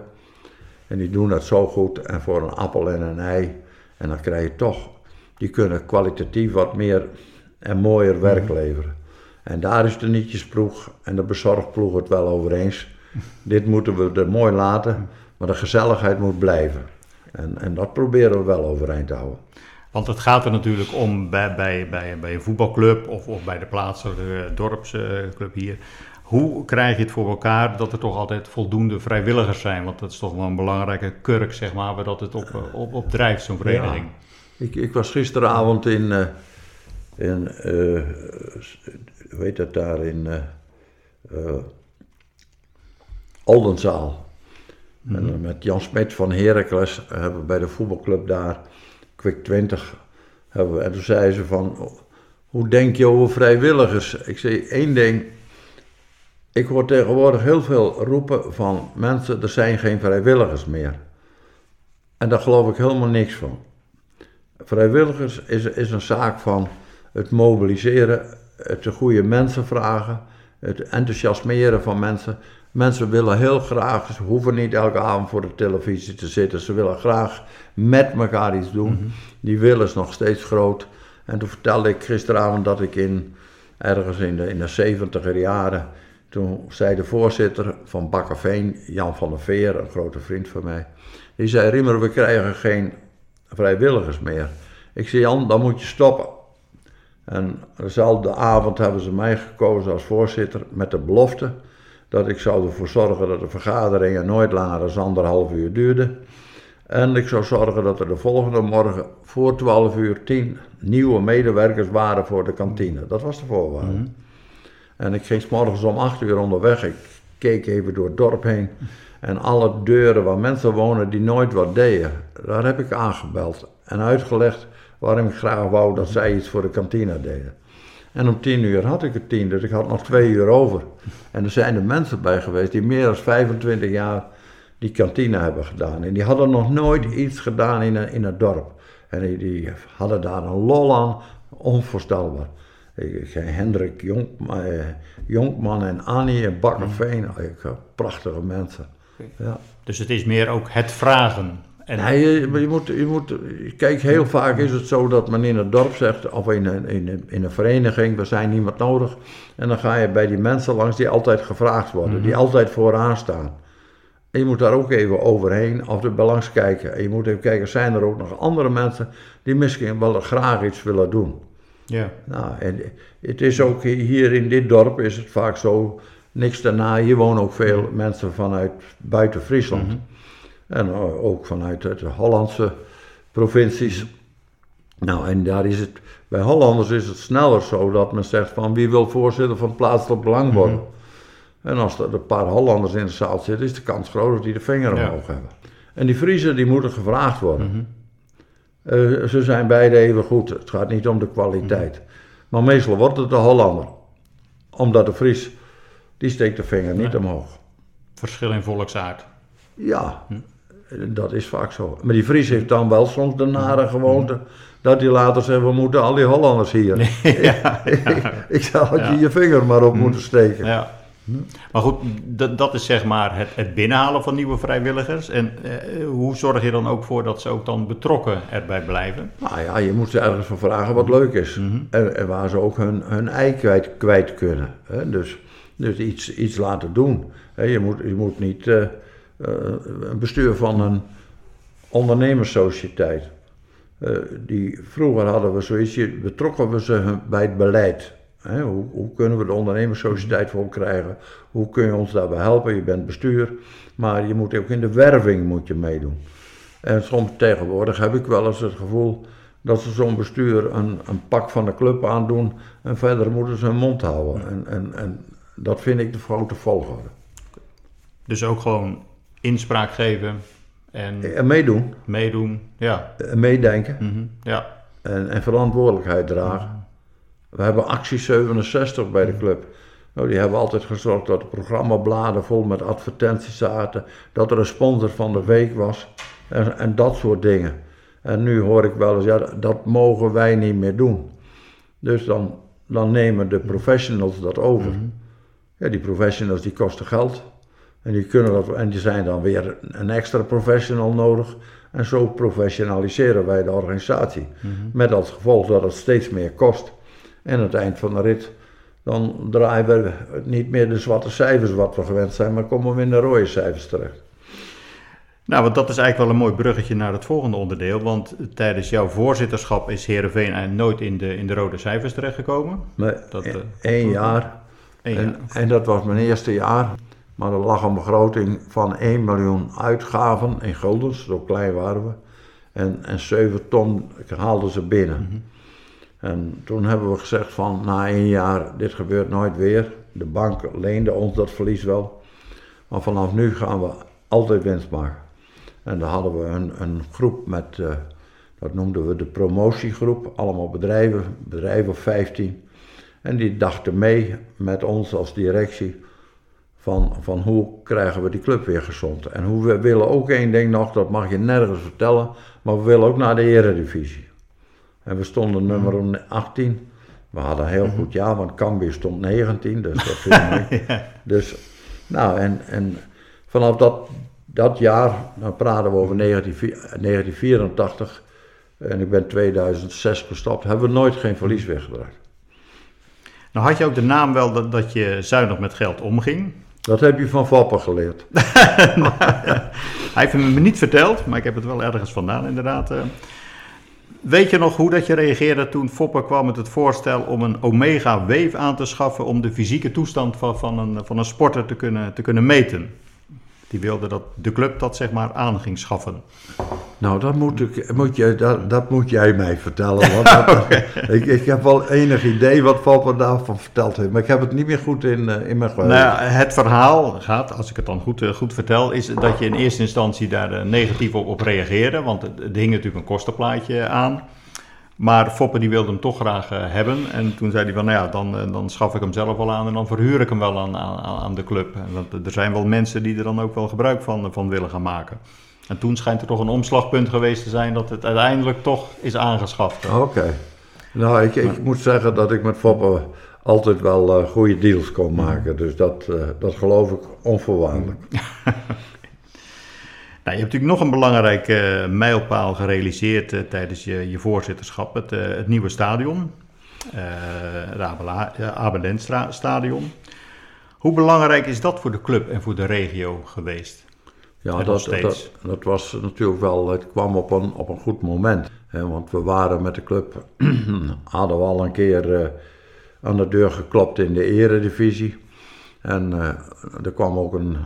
En die doen dat zo goed en voor een appel en een ei. En dan krijg je toch, die kunnen kwalitatief wat meer en mooier werk leveren. En daar is de nietjesploeg en de bezorgploeg het wel over eens. Dit moeten we er mooi laten, maar de gezelligheid moet blijven. En, en dat proberen we wel overeind te houden. Want het gaat er natuurlijk om bij, bij, bij, bij een voetbalclub of, of bij de plaatselijke dorpsclub hier. Hoe krijg je het voor elkaar dat er toch altijd voldoende vrijwilligers zijn? Want dat is toch wel een belangrijke kurk, zeg maar, waar dat het op, eh, op, op drijft, zo'n vereniging. Ik, ik was gisteravond in, eh in eh, hoe heet dat daar, in eh eh, Oldenzaal. En met Jan Smit van Heracles hebben we bij de voetbalclub daar, Quick 20, hebben en toen zei ze van, hoe denk je over vrijwilligers? Ik zei één ding, ik hoor tegenwoordig heel veel roepen van mensen, er zijn geen vrijwilligers meer. En daar geloof ik helemaal niks van. Vrijwilligers is, is een zaak van het mobiliseren, het de goede mensen vragen, het enthousiasmeren van mensen. Mensen willen heel graag, ze hoeven niet elke avond voor de televisie te zitten, ze willen graag met elkaar iets doen. Die wil is nog steeds groot. En toen vertelde ik gisteravond dat ik in, ergens in de, in de 70 jaren, toen zei de voorzitter van Bakkerveen, Jan van der Veer, een grote vriend van mij, die zei, Riemer, we krijgen geen vrijwilligers meer. Ik zei, Jan, dan moet je stoppen. En dezelfde avond hebben ze mij gekozen als voorzitter met de belofte dat ik zou ervoor zorgen dat de vergaderingen nooit langer dan anderhalf uur duurden. En ik zou zorgen dat er de volgende morgen voor 12 uur 10 nieuwe medewerkers waren voor de kantine. Dat was de voorwaarde. Mhm. En ik ging 's morgens om 8 uur onderweg. Ik keek even door het dorp heen. En alle deuren waar mensen wonen die nooit wat deden, daar heb ik aangebeld. En uitgelegd waarom ik graag wou dat zij iets voor de kantine deden. En om 10 uur had ik het 10, dus ik had nog twee uur over. En er zijn er mensen bij geweest die meer dan 25 jaar die kantine hebben gedaan. En die hadden nog nooit iets gedaan in, een, in het dorp. En die, die hadden daar een lol aan, onvoorstelbaar. Ik, ik, Hendrik Jonk, eh, Jonkman en Annie en Bakkerveen, ik, eh, prachtige mensen. Ja. Dus het is meer ook het vragen. En, Nee, je, moet, je moet, kijk, heel vaak is het zo dat men in het dorp zegt, of in een, in, een, in een vereniging, we zijn niemand nodig. En dan ga je bij die mensen langs die altijd gevraagd worden, die altijd vooraan staan. En je moet daar ook even overheen of bij langs kijken. En je moet even kijken, zijn er ook nog andere mensen die misschien wel graag iets willen doen. ja. Nou, en het is ook hier in dit dorp is het vaak zo, niks daarna, hier wonen ook veel mensen vanuit buiten Friesland. En eh, ook vanuit de Hollandse provincies. Nou, en daar is het, bij Hollanders is het sneller zo dat men zegt van wie wil voorzitter van plaatselijk belang worden. En als er een paar Hollanders in de zaal zitten, is de kans groot dat die de vinger Ja. omhoog hebben. En die Friesen die moeten gevraagd worden. Eh, ze zijn beide even goed. Het gaat niet om de kwaliteit. Maar meestal wordt het de Hollander. Omdat de Fries, die steekt de vinger niet Nee. omhoog. Verschil in volksaard. Ja, dat is vaak zo. Maar die Fries heeft dan wel soms de nare gewoonte dat hij later zegt, we moeten al die Hollanders hier. [laughs] [laughs] ik zou je je vinger maar op moeten steken. Ja. Maar goed, dat, dat is zeg maar het, het binnenhalen van nieuwe vrijwilligers. En eh, hoe zorg je dan ook voor dat ze ook dan betrokken erbij blijven? Nou ja, je moet ze ergens van vragen wat leuk is. en, en waar ze ook hun, hun ei kwijt, kwijt kunnen. Hè? Dus, dus iets, iets laten doen. Hè? Je, moet, je moet niet eh, een bestuur van een ondernemerssociëteit. Eh, die, vroeger hadden we zoiets, betrokken we ze bij het beleid. Hoe, hoe kunnen we de ondernemerssociëteit voor krijgen? Hoe kun je ons daarbij helpen? Je bent bestuur, maar je moet ook in de werving moet je meedoen. En soms tegenwoordig heb ik wel eens het gevoel dat ze zo'n bestuur een, een pak van de club aandoen en verder moeten ze hun mond houden. En, en, en dat vind ik de grote volgorde. Dus ook gewoon inspraak geven en En meedoen, meedoen. Ja. en meedenken Mhm. ja. en, en verantwoordelijkheid dragen. We hebben actie 67 bij de club. Nou, die hebben altijd gezorgd dat de programmabladen vol met advertenties zaten, dat er een sponsor van de week was en, en dat soort dingen. En nu hoor ik wel eens, ja, dat mogen wij niet meer doen. Dus dan, dan nemen de professionals dat over. Ja, die professionals die kosten geld. En die, kunnen dat, en die zijn dan weer een extra professional nodig. En zo professionaliseren wij de organisatie. Met als gevolg dat het steeds meer kost. En aan het eind van de rit, dan draaien we niet meer de zwarte cijfers wat we gewend zijn, maar komen we in de rode cijfers terecht. Nou, want dat is eigenlijk wel een mooi bruggetje naar het volgende onderdeel. Want tijdens jouw voorzitterschap is Heerenveen eigenlijk nooit in de, in de rode cijfers terechtgekomen. Nee, Dat, eh, één jaar. Eén En, jaar. en dat was mijn eerste jaar. Maar er lag een begroting van 1 miljoen uitgaven in guldens, zo klein waren we. En, en 7 ton haalden ze binnen. En toen hebben we gezegd van na één jaar, dit gebeurt nooit weer. De bank leende ons dat verlies wel. Maar vanaf nu gaan we altijd winst maken. En dan hadden we een, een groep met, eh, dat noemden we de promotiegroep. Allemaal bedrijven, bedrijven of 15. En die dachten mee met ons als directie van, van hoe krijgen we die club weer gezond. En hoe we willen ook één ding nog, dat mag je nergens vertellen, maar we willen ook naar de eredivisie. En we stonden nummer 18. We hadden een heel goed jaar, want Cambuur stond 19, dus dat [laughs] viel mee. Dus, nou, en, en vanaf dat, dat jaar, dan praten we over 19, 1984, en ik ben 2006 gestopt, hebben we nooit geen verlies weggedraaid. Nou had je ook de naam wel dat, dat je zuinig met geld omging. Dat heb je van Vappen geleerd. [laughs] Hij heeft me niet verteld, maar ik heb het wel ergens vandaan inderdaad. eh. Weet je nog hoe dat je reageerde toen Foppe kwam met het voorstel om een Omega Wave aan te schaffen om de fysieke toestand van, van, een, van een sporter te kunnen, te kunnen meten? Die wilde dat de club dat zeg maar aan ging schaffen. Nou, dat moet, ik, moet, je, dat, dat moet jij mij vertellen. [laughs] Want dat- ik, ik heb wel enig idee wat Foppe daarvan verteld heeft, maar ik heb het niet meer goed in, eh, in mijn geheugen. Nou het verhaal gaat, als ik het dan goed, eh, goed vertel, is dat je in eerste instantie daar eh, negatief op, op reageerde. Want het, er hing natuurlijk een kostenplaatje aan. Maar Foppe die wilde hem toch graag eh, hebben. En toen zei hij van, nou ja, dan, eh, dan schaf ik hem zelf wel aan en dan verhuur ik hem wel aan, aan, aan de club. En want er zijn wel mensen die er dan ook wel gebruik van, van willen gaan maken. En toen schijnt er toch een omslagpunt geweest te zijn dat het uiteindelijk toch is aangeschaft. Oké. Nou, ik, ik moet zeggen dat ik met Foppe altijd wel eh, goede deals kon maken. Dus dat, eh, dat geloof ik onvoorwaardelijk. [laughs] Nou, je hebt natuurlijk nog een belangrijke eh, mijlpaal gerealiseerd eh, tijdens je, je voorzitterschap, het, eh, het nieuwe stadion, het Abelenstra stadion. Hoe belangrijk is dat voor de club en voor de regio geweest? Ja, dat, dat, dat was natuurlijk wel, het kwam op een, op een goed moment. Hè, want we waren met de club, [clears throat] hadden we al een keer aan de deur geklopt in de eredivisie. En er kwam ook een,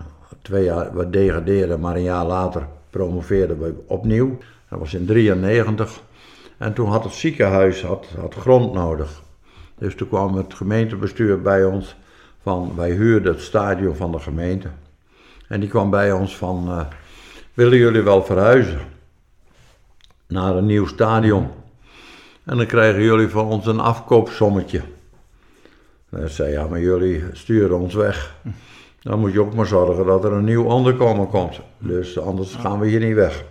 twee jaar, we degradeerden, maar een jaar later promoveerden we opnieuw. Dat was in 93. En toen had het ziekenhuis had, had grond nodig. Dus toen kwam het gemeentebestuur bij ons van, wij huurden het stadion van de gemeente. En die kwam bij ons van, eh, willen jullie wel verhuizen naar een nieuw stadion? En dan krijgen jullie van ons een afkoopsommetje. En zei, ja, maar jullie sturen ons weg. Dan moet je ook maar zorgen dat er een nieuw onderkomen komt. Dus anders gaan we hier niet weg.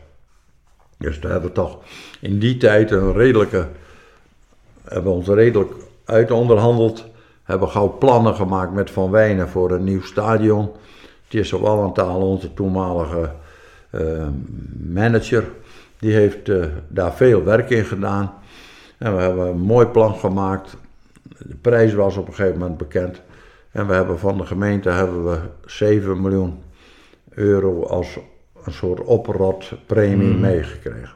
Dus daar hebben we toch in die tijd een redelijke, hebben we ons redelijk uitonderhandeld. Hebben gauw plannen gemaakt met Van Wijnen voor een nieuw stadion. Tjesse Wallenthal, onze toenmalige eh, manager, die heeft eh, daar veel werk in gedaan. En we hebben een mooi plan gemaakt. De prijs was op een gegeven moment bekend. En we hebben van de gemeente hebben we 7 miljoen euro als een soort oprotpremie meegekregen.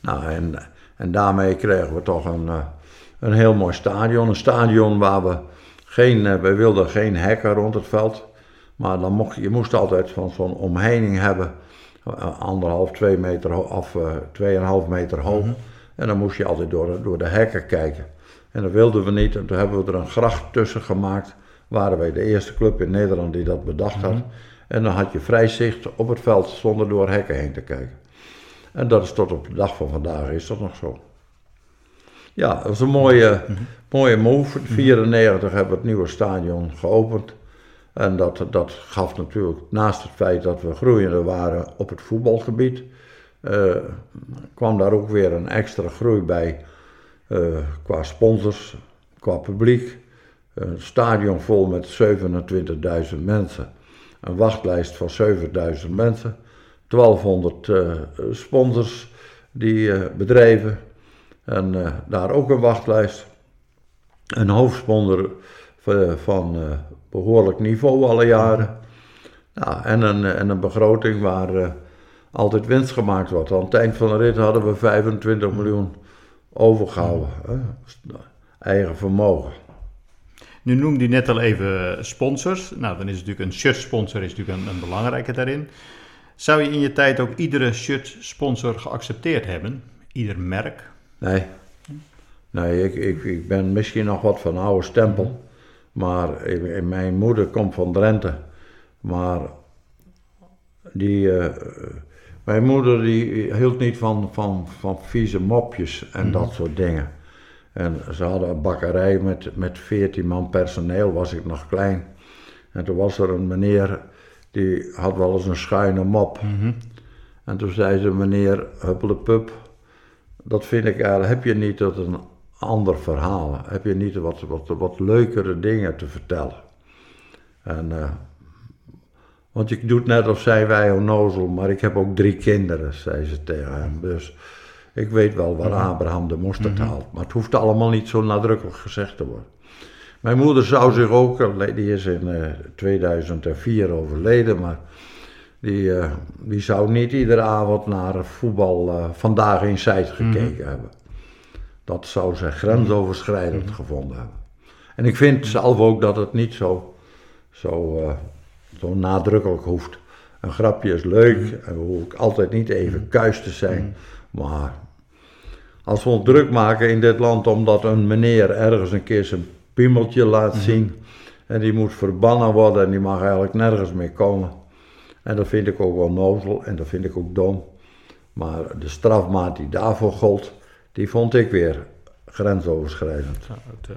Nou, en, en daarmee kregen we toch een, eh, een heel mooi stadion. Een stadion waar we geen, eh, we wilden geen hekken rond het veld. Maar dan mocht, je moest altijd van zo'n omheining hebben, eh, anderhalf, twee meter of eh, tweeënhalf meter hoog. En dan moest je altijd door, door de hekken kijken. En dat wilden we niet. En toen hebben we er een gracht tussen gemaakt. Waren wij de eerste club in Nederland die dat bedacht had. En dan had je vrij zicht op het veld zonder door hekken heen te kijken. En dat is tot op de dag van vandaag is dat nog zo. Ja, dat was een mooie, mooie move. In 1994 hebben we het nieuwe stadion geopend. En dat, dat gaf natuurlijk, naast het feit dat we groeiende waren op het voetbalgebied, eh, kwam daar ook weer een extra groei bij eh, qua sponsors, qua publiek. Een stadion vol met 27.000 mensen. Een wachtlijst van 7.000 mensen. 1200 eh, sponsors, die eh, bedrijven. En eh, daar ook een wachtlijst. Een hoofdsponsor van, van eh, behoorlijk niveau alle jaren. Ja, en, een, en een begroting waar altijd winst gemaakt wordt. Aan het eind van de rit hadden we 25 miljoen overgehouden. Eigen vermogen. Nu noemde je net al even sponsors. Nou, dan is natuurlijk een shirt sponsor is natuurlijk een, een belangrijke daarin. Zou je in je tijd ook iedere shirt sponsor geaccepteerd hebben? Ieder merk? Nee, nee ik, ik, ik ben misschien nog wat van oude stempel. Maar ik- mijn moeder komt van Drenthe. Maar die, eh, mijn moeder die hield niet van, van, van vieze mopjes en dat soort dingen. En ze hadden een bakkerij met, met 14 man personeel, was ik nog klein. En toen was er een meneer, die had wel eens een schuine mop. En toen zei ze, meneer Huppelepup, dat vind ik eigenlijk, heb je niet dat een ander verhaal? Heb je niet wat, wat, wat leukere dingen te vertellen? En, eh, want je doet net of zijn wij onnozel, maar ik heb ook drie kinderen, zei ze tegen hem. Dus ik weet wel waar Abraham de mosterd haalt. Maar het hoeft allemaal niet zo nadrukkelijk gezegd te worden. Mijn moeder zou zich ook, die is in eh, 2004 overleden, maar die, eh, die zou niet iedere avond naar voetbal eh, vandaag in Zijt gekeken hebben. Dat zou ze grensoverschrijdend gevonden hebben. En ik vind zelf ook dat het niet zo, zo, eh, zo nadrukkelijk hoeft. Een grapje is leuk en we hoeven altijd niet even kuis te zijn. Maar als we ons druk maken in dit land omdat een meneer ergens een keer zijn piemeltje laat zien en die moet verbannen worden en die mag eigenlijk nergens meer komen. En dat vind ik ook wel nozel en dat vind ik ook dom. Maar de strafmaat die daarvoor gold, die vond ik weer grensoverschrijdend. Ja, het, eh,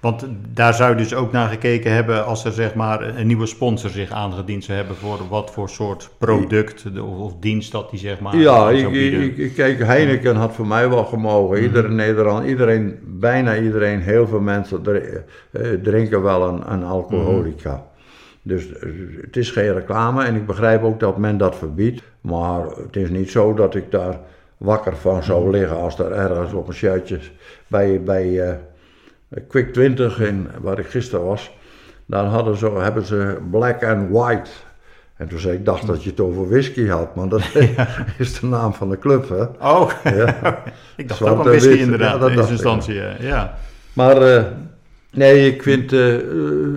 want daar zou je dus ook naar gekeken hebben als er zeg maar een nieuwe sponsor zich aangediend zou hebben voor wat voor soort product of, of dienst dat die zeg maar Ja, ik, ik, ik- kijk, Heineken had voor mij wel gemogen. Iedere Nederland, iedereen, bijna iedereen, heel veel mensen dr- eh, drinken wel een, een alcoholica. Dus eh, het is geen reclame en ik begrijp ook dat men dat verbiedt. Maar het is niet zo dat ik daar wakker van zou liggen als er ergens op een shirtje bij, bij eh, Quick 20, in, waar ik gisteren was. Dan hadden ze, hebben ze black and white. En toen zei ik, dacht dat je het over whisky had, maar dat [laughs] [laughs] is de naam van de club, hè. Oh, Ja. [laughs] ik dacht Zwart ook aan en whisky wit. Ja, inderdaad dat in eerste instantie. eh, Ja. Maar eh, nee, ik vind eh, eh,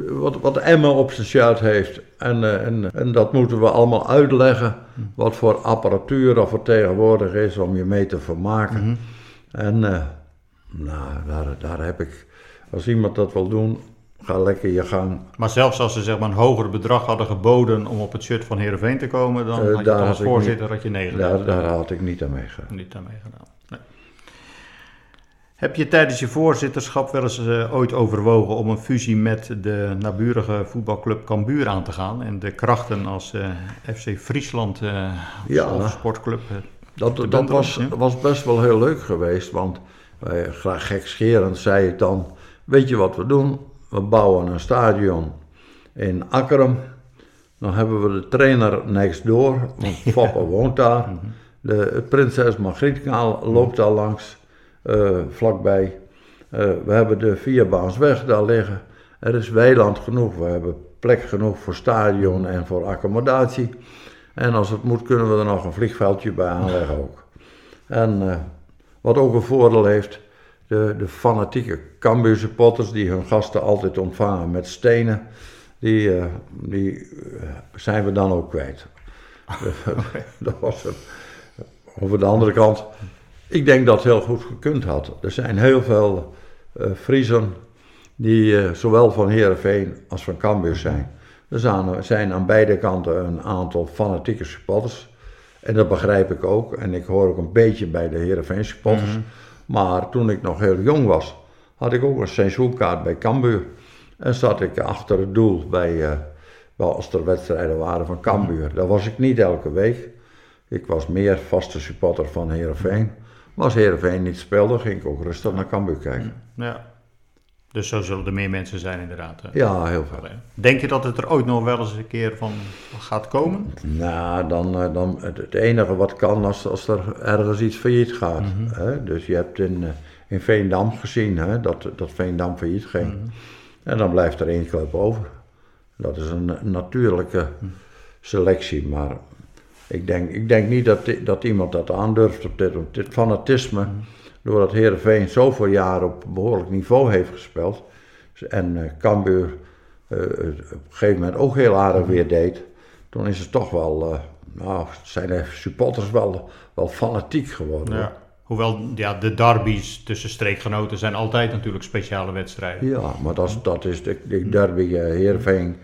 wat, wat Emma op zijn shirt heeft, en, en, en dat moeten we allemaal uitleggen, wat voor apparatuur er voor tegenwoordig is om je mee te vermaken. En eh, nou, daar, daar heb ik, als iemand dat wil doen, ga lekker je gang. Maar zelfs als ze zeg maar een hoger bedrag hadden geboden om op het shirt van Heerenveen te komen, dan Eh, had je toch als voorzitter had je nee gedaan. Daar, daar had ik niet aan meegegaan. Niet daarmee gedaan. Nee. Heb je tijdens je voorzitterschap wel eens eh, ooit overwogen om een fusie met de naburige voetbalclub Cambuur aan te gaan en de krachten als eh, FC Friesland Ja. als sportclub? Dat, dat was, was best wel heel leuk geweest, want graag gekscherend zei ik dan, weet je wat we doen? We bouwen een stadion in Akkerum. Dan hebben we de trainer next door, want [laughs] Foppe woont daar. De, het Prinses Margrietkanaal loopt daar langs, eh, vlakbij. Eh, we hebben de vierbaansweg daar liggen. Er is weiland genoeg, we hebben plek genoeg voor stadion en voor accommodatie. En als het moet kunnen we er nog een vliegveldje bij aanleggen ook. En eh, wat ook een voordeel heeft, de, de fanatieke Cambuur supporters die hun gasten altijd ontvangen met stenen, die, eh, die eh, zijn we dan ook kwijt. [laughs] [laughs] dat was het. Over de andere kant, ik denk dat het heel goed gekund had. Er zijn heel veel Friesen die zowel van Heerenveen als van Cambuur zijn. Er zijn, zijn aan beide kanten een aantal fanatieke supporters. En dat begrijp ik ook. En ik hoor ook een beetje bij de Heerenveen supporters. Maar toen ik nog heel jong was, had ik ook een seizoenkaart bij Cambuur. En zat ik achter het doel bij, bij als er wedstrijden waren van Cambuur. Daar was ik niet elke week. Ik was meer vaste supporter van Heerenveen. Maar als Heerenveen niet speelde, ging ik ook rustig naar Cambuur kijken. ja. Dus zo zullen er meer mensen zijn inderdaad. Ja, heel veel. Denk je dat het er ooit nog wel eens een keer van gaat komen? Nou, dan, eh, dan het, enige wat kan als, als er ergens iets failliet gaat. hè? Dus je hebt in, eh, in Veendam gezien hè, dat, dat Veendam failliet ging. En dan blijft er één club over. Dat is een, natuurlijke selectie. Maar ik denk, ik denk niet dat, dat iemand dat aandurft op dit, op dit fanatisme. Doordat Heerenveen zoveel jaren op behoorlijk niveau heeft gespeeld. En eh Cambuur eh, op een gegeven moment ook heel aardig weer deed. Toen is het toch wel, eh, nou, zijn de supporters wel, wel fanatiek geworden. Ja. Hoewel ja, de derbies tussen streekgenoten zijn altijd natuurlijk speciale wedstrijden. Ja, maar dat is, dat is de, de derby eh, Heerenveen,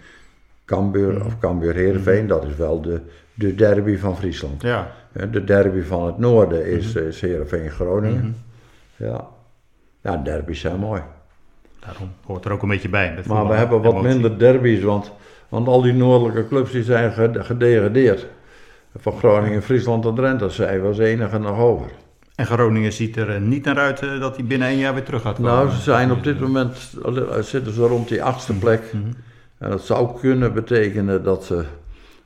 Cambuur of Cambuur Heerenveen, dat is wel de, de derby van Friesland. Ja, De derby van het noorden is, is Heerenveen Groningen. Ja. ja, derby's zijn mooi. daarom hoort er ook een beetje bij. Maar we hebben wat Emotie. minder derbies, want, want al die noordelijke clubs die zijn gede- gedegradeerd. Van Groningen, Friesland en Drenthe zijn was enige nog over. En Groningen ziet er eh, niet naar uit eh, dat hij binnen één jaar weer terug gaat komen. Nou, ze zijn op dit moment eh, zitten ze rond die achtste plek. En dat zou kunnen betekenen dat ze,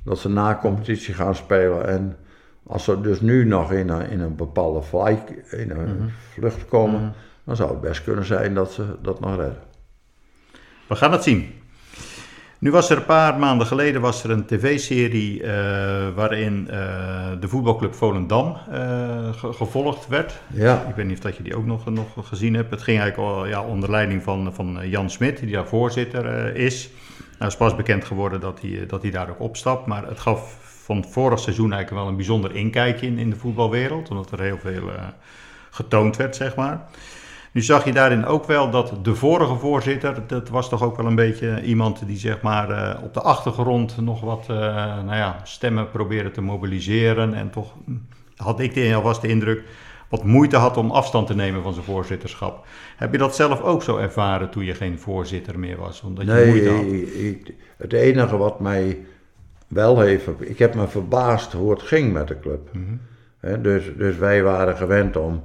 dat ze na competitie gaan spelen. En als ze dus nu nog in een, in een bepaalde fly, in een vlucht komen, dan zou het best kunnen zijn dat ze dat nog redden. We gaan het zien. Nu was er een paar maanden geleden was er een tv-serie eh, waarin eh, de voetbalclub Volendam eh, ge- gevolgd werd. Ja. Ik weet niet of dat je die ook nog, nog gezien hebt. Het ging eigenlijk al ja, onder leiding van, van Jan Smit, die daar voorzitter is. Nou is pas bekend geworden dat hij, dat hij daar ook opstapt. Maar het gaf van vorig seizoen eigenlijk wel een bijzonder inkijkje in, in de voetbalwereld. Omdat er heel veel eh, getoond werd, zeg maar. Nu zag je daarin ook wel dat de vorige voorzitter, dat was toch ook wel een beetje iemand die zeg maar eh, op de achtergrond nog wat eh, nou ja, stemmen probeerde te mobiliseren. En toch hm, had ik de, was de indruk wat moeite had om afstand te nemen van zijn voorzitterschap. Heb je dat zelf ook zo ervaren toen je geen voorzitter meer was? Omdat je moeite had? Ik, het enige wat mij wel heeft... Ik heb me verbaasd hoe het ging met de club. Mhm. Dus, dus wij waren gewend om,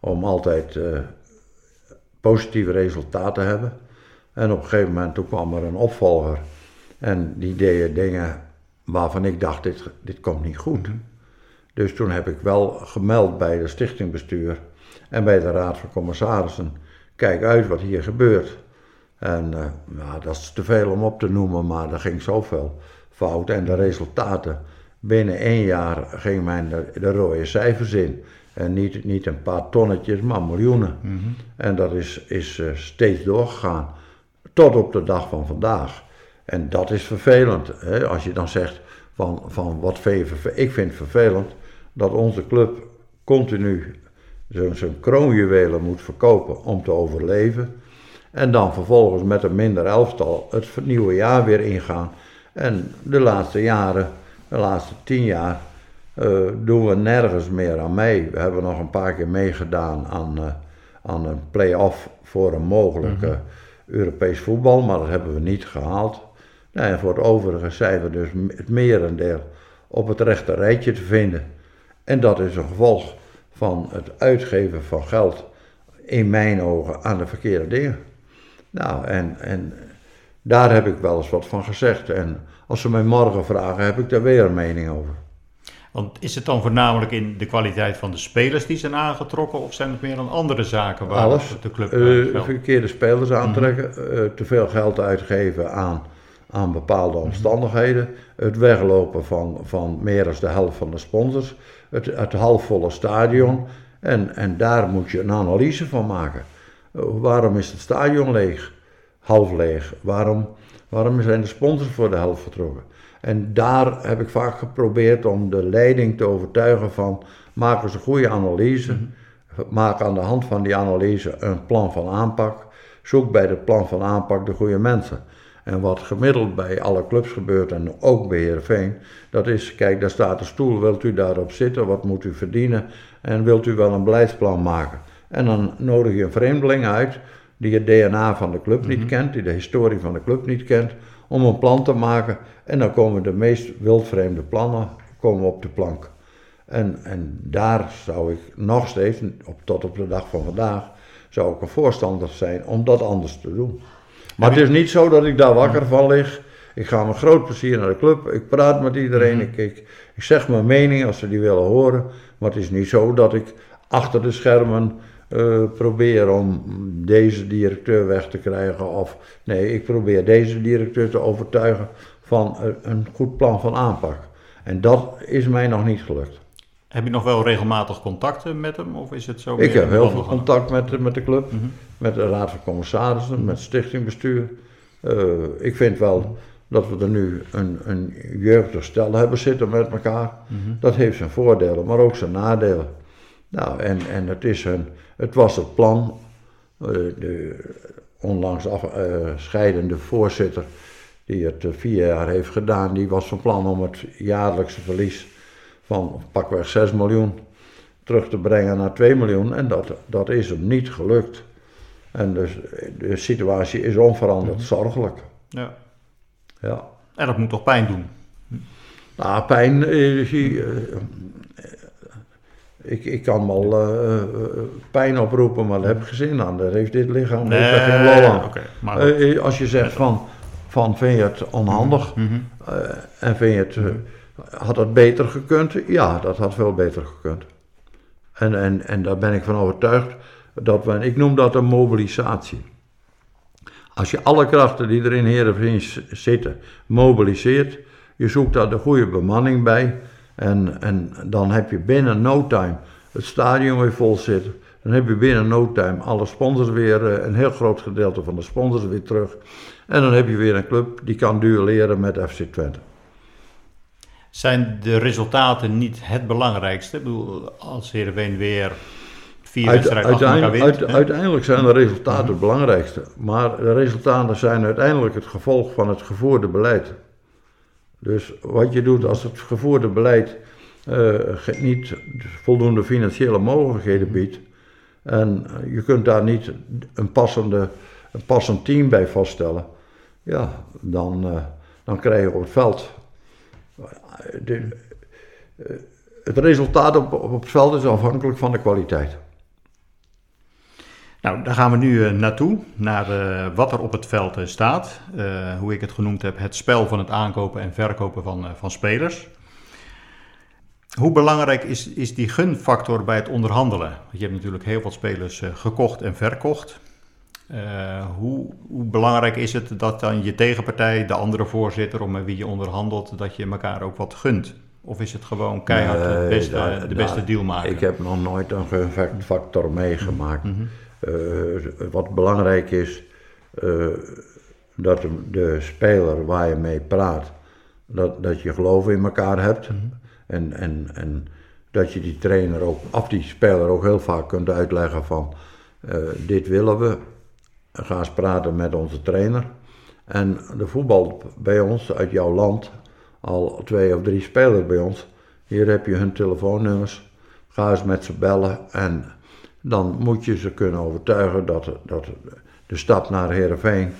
om altijd eh, positieve resultaten te hebben. En op een gegeven moment toen kwam er een opvolger. En die deed dingen waarvan ik dacht, dit, dit komt niet goed. Dus toen heb ik wel gemeld bij de stichtingbestuur en bij de raad van commissarissen. Kijk uit wat hier gebeurt. En nou, dat is te veel om op te noemen, maar er ging zoveel fout. En de resultaten, binnen één jaar ging mijn de, de rode cijfers in. En niet, niet een paar tonnetjes, maar miljoenen. En dat is, is eh, steeds doorgegaan. Tot op de dag van vandaag. En dat is vervelend. Hè? Als je dan zegt van, van wat vervelend. Ik vind het vervelend dat onze club continu zo'n zo'n kroonjuwelen moet verkopen om te overleven. En dan vervolgens met een minder elftal het nieuwe jaar weer ingaan. En de laatste jaren, de laatste tien jaar, eh, doen we nergens meer aan mee. We hebben nog een paar keer meegedaan aan, eh, aan een play-off voor een mogelijke Europees voetbal, maar dat hebben we niet gehaald. Nou, en voor het overige zijn we dus het merendeel op het rechte rijtje te vinden. En dat is een gevolg van het uitgeven van geld, in mijn ogen, aan de verkeerde dingen. Nou, en, en daar heb ik wel eens wat van gezegd. En als ze mij morgen vragen, heb ik daar weer een mening over. Want is het dan voornamelijk in de kwaliteit van de spelers die zijn aangetrokken of zijn het meer dan andere zaken waar Alles. de club geld- verkeerde spelers aantrekken, eh, te veel geld uitgeven aan, aan bepaalde omstandigheden, het weglopen van, van meer dan de helft van de sponsors, het, het halfvolle stadion. En, en daar moet je een analyse van maken. Waarom is het stadion leeg? Half leeg. Waarom, waarom zijn de sponsors voor de helft vertrokken? En daar heb ik vaak geprobeerd om de leiding te overtuigen van maak eens een goede analyse. Maak aan de hand van die analyse een plan van aanpak. Zoek bij het plan van aanpak de goede mensen. En wat gemiddeld bij alle clubs gebeurt en ook bij Heerenveen, dat is, kijk, daar staat een stoel, wilt u daarop zitten, wat moet u verdienen en wilt u wel een beleidsplan maken? En dan nodig je een vreemdeling uit die het DNA van de club niet kent, die de historie van de club niet kent, om een plan te maken. En dan komen de meest wildvreemde plannen komen op de plank. En, en daar zou ik nog steeds, op, tot op de dag van vandaag, zou ik een voorstander zijn om dat anders te doen. Maar het is niet zo dat ik daar wakker van lig. Ik ga met groot plezier naar de club. Ik praat met iedereen. Ik, ik, ik zeg mijn mening als ze die willen horen. Maar het is niet zo dat ik achter de schermen eh, probeer om deze directeur weg te krijgen. Of nee, ik probeer deze directeur te overtuigen van een, een goed plan van aanpak. En dat is mij nog niet gelukt. Heb je nog wel regelmatig contacten met hem of is het zo? Ik heb heel veel contact met, de- met de club, Mhm. met de raad van commissarissen, met stichtingbestuur. Eh, ik vind wel dat we er nu een, een jeugdig stel hebben zitten met elkaar. Mhm. Dat heeft zijn voordelen, maar ook zijn nadelen. Nou, en, en het, is een, het was het plan. eh, de onlangs afscheidende voorzitter, die het eh, vier jaar heeft gedaan, die was van plan om het jaarlijkse verlies van pakweg 6 miljoen terug te brengen naar 2 miljoen. En dat, dat is hem niet gelukt. En dus de situatie is onveranderd zorgelijk. Ja. Ja. En dat moet toch pijn doen? Nou, pijn, eh, zie, eh, ik, ik kan wel eh, eh, pijn oproepen, maar daar heb ik geen zin aan. Daar heeft dit lichaam heeft daar geen lol aan. maar Eh, eh, als je zegt van, van vind je het onhandig Mhm. eh, en vind je het, eh, had het beter gekund? Ja, dat had veel beter gekund. En, en, en daar ben ik van overtuigd dat we, ik noem dat een mobilisatie. als je alle krachten die er in Heerenveen zitten mobiliseert, je zoekt daar de goede bemanning bij en, en dan heb je binnen no time het stadion weer vol zitten. Dan heb je binnen no time alle sponsors weer, eh, een heel groot gedeelte van de sponsors weer terug. En dan heb je weer een club die kan duelleren met FC Twente. Zijn de resultaten niet het belangrijkste? Ik bedoel, als Heerenveen weer vier wedstrijden achter elkaar uiteindelijk, wint. uiteindelijk zijn de resultaten het belangrijkste. Maar de resultaten zijn uiteindelijk het gevolg van het gevoerde beleid. Dus wat je doet als het gevoerde beleid eh, niet voldoende financiële mogelijkheden biedt. En je kunt daar niet een, passende, een passend team bij vaststellen. Ja, dan, eh, dan krijg je op het veld. de- eh, het resultaat op, op het veld is afhankelijk van de kwaliteit. Nou, daar gaan we nu eh, naartoe, naar eh, wat er op het veld eh, staat. Hoe ik het genoemd heb, het spel van het aankopen en verkopen van, van spelers. Hoe belangrijk is, is die gunfactor bij het onderhandelen? Want je hebt natuurlijk heel veel spelers gekocht en verkocht. Hoe, hoe belangrijk is het dat dan je tegenpartij, de andere voorzitter, om met wie je onderhandelt, dat je elkaar ook wat gunt? Of is het gewoon keihard Nee, het beste, de beste deal maken? Ik heb nog nooit een gunfactor meegemaakt. Mhm. Wat belangrijk is, eh, dat de, speler waar je mee praat, dat, dat je geloof in elkaar hebt. en, en, en dat je die trainer ook, of die speler ook heel vaak kunt uitleggen van, eh, dit willen we. Ga eens praten met onze trainer. En de voetbal bij ons, uit jouw land, al twee of drie spelers bij ons. Hier heb je hun telefoonnummers. Ga eens met ze bellen en dan moet je ze kunnen overtuigen dat, dat de stap naar Heerenveen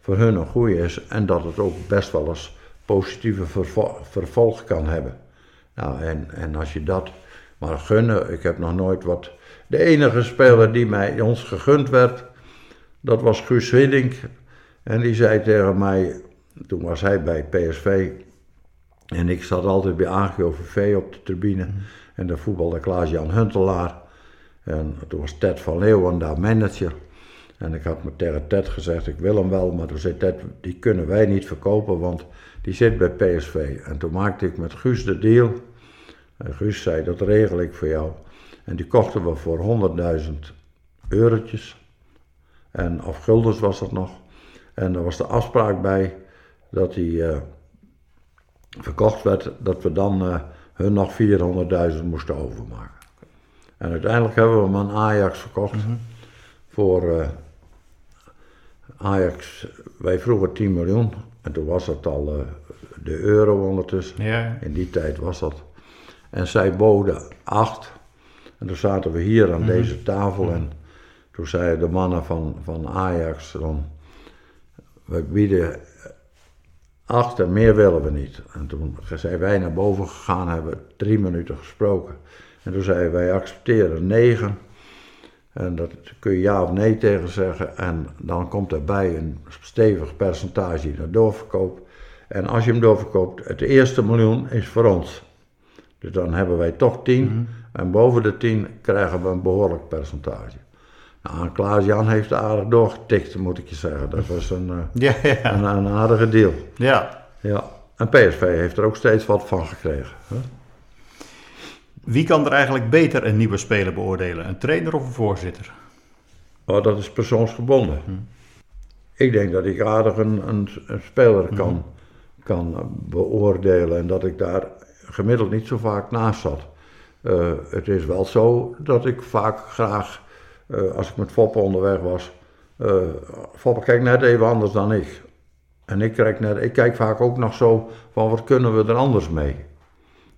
voor hun een goede is en dat het ook best wel eens positieve vervo- vervolg kan hebben. Nou, en, en als je dat maar gunnen, ik heb nog nooit wat. De enige speler die mij ons gegund werd, dat was Guus Hiddink. En die zei tegen mij, toen was hij bij PSV, en ik zat altijd bij AGOVV op de tribune. En daar voetbalde Klaas-Jan Huntelaar. En toen was Ted van Leeuwen daar manager. En ik had me tegen Ted gezegd, ik wil hem wel. Maar toen zei Ted, die kunnen wij niet verkopen, want die zit bij PSV. En toen maakte ik met Guus de deal. En Guus zei, dat regel ik voor jou. En die kochten we voor 100.000 eurotjes. En, of guldens was dat nog. En er was de afspraak bij dat hij eh, verkocht werd, dat we dan eh, hun nog 400.000 moesten overmaken. En uiteindelijk hebben we hem aan Ajax verkocht voor eh, Ajax, wij vroegen 10 miljoen en toen was het al eh, de euro ondertussen. Ja, In die tijd was dat. En zij boden 8. En toen zaten we hier aan deze tafel en toen zeiden de mannen van, van Ajax dan, we bieden 8 en meer willen we niet. En toen zijn wij naar boven gegaan, hebben drie minuten gesproken. En toen zeiden wij accepteren 9. En dat kun je ja of nee tegen zeggen. En dan komt erbij een stevig percentage naar doorverkoop. En als je hem doorverkoopt, het eerste miljoen is voor ons. Dus dan hebben wij toch 10. En boven de 10 krijgen we een behoorlijk percentage. Nou, Klaas-Jan heeft aardig doorgetikt, moet ik je zeggen. Dat was een, eh, ja, ja. een, een aardige deal. ja. Ja. En PSV heeft er ook steeds wat van gekregen. Hè? Wie kan er eigenlijk beter een nieuwe speler beoordelen? Een trainer of een voorzitter? Maar dat is persoonsgebonden. Ik denk dat ik aardig een, een, een speler kan, kan beoordelen en dat ik daar gemiddeld niet zo vaak naast zat. Eh, het is wel zo dat ik vaak graag, eh, als ik met Foppe onderweg was, eh Foppe kijkt net even anders dan ik. En ik kijk, net, ik kijk vaak ook nog zo van wat kunnen we er anders mee.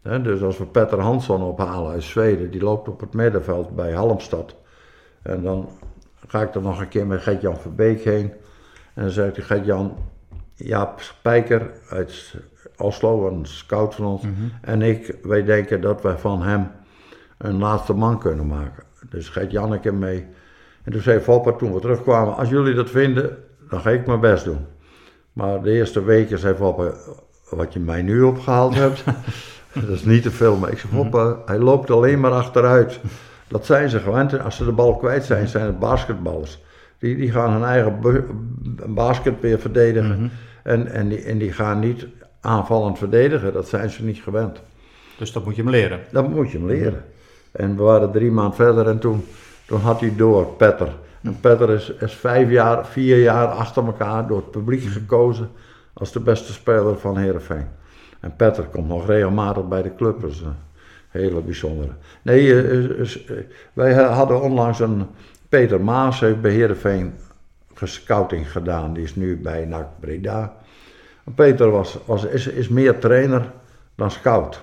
Dus als we Petter Hansson ophalen uit Zweden, die loopt op het middenveld bij Halmstad. En dan ga ik er nog een keer met Gert-Jan Verbeek heen. En dan zegt hij, Gert-Jan, Jaap Spijker uit Oslo, een scout van ons. En ik, wij denken dat wij van hem een laatste man kunnen maken. Dus Gert-Janneke mee. En toen zei Fopper, toen we terugkwamen, als jullie dat vinden, dan ga ik mijn best doen. Maar de eerste weken zei Fopper, wat je mij nu opgehaald hebt, [laughs] dat is niet te filmen. Ik zei, Fopper, hij loopt alleen maar achteruit. Dat zijn ze gewend. Als ze de bal kwijt zijn, zijn het basketballers. Die, die gaan hun eigen basket weer verdedigen. Mhm. en, en, die, en die gaan niet aanvallend verdedigen. Dat zijn ze niet gewend. Dus dat moet je hem leren. Dat moet je hem leren. En we waren drie maanden verder en toen, toen had hij door, Petter. En Petter is, is vijf jaar, vier jaar achter elkaar door het publiek gekozen als de beste speler van Heerenveen. En Petter komt nog regelmatig bij de club, dat is een hele bijzondere. Nee, eh, is- eh, wij hadden onlangs een, Peter Maas heeft bij Heerenveen gescouting gedaan, die is nu bij NAC Breda. Peter was, was, is, is meer trainer dan scout.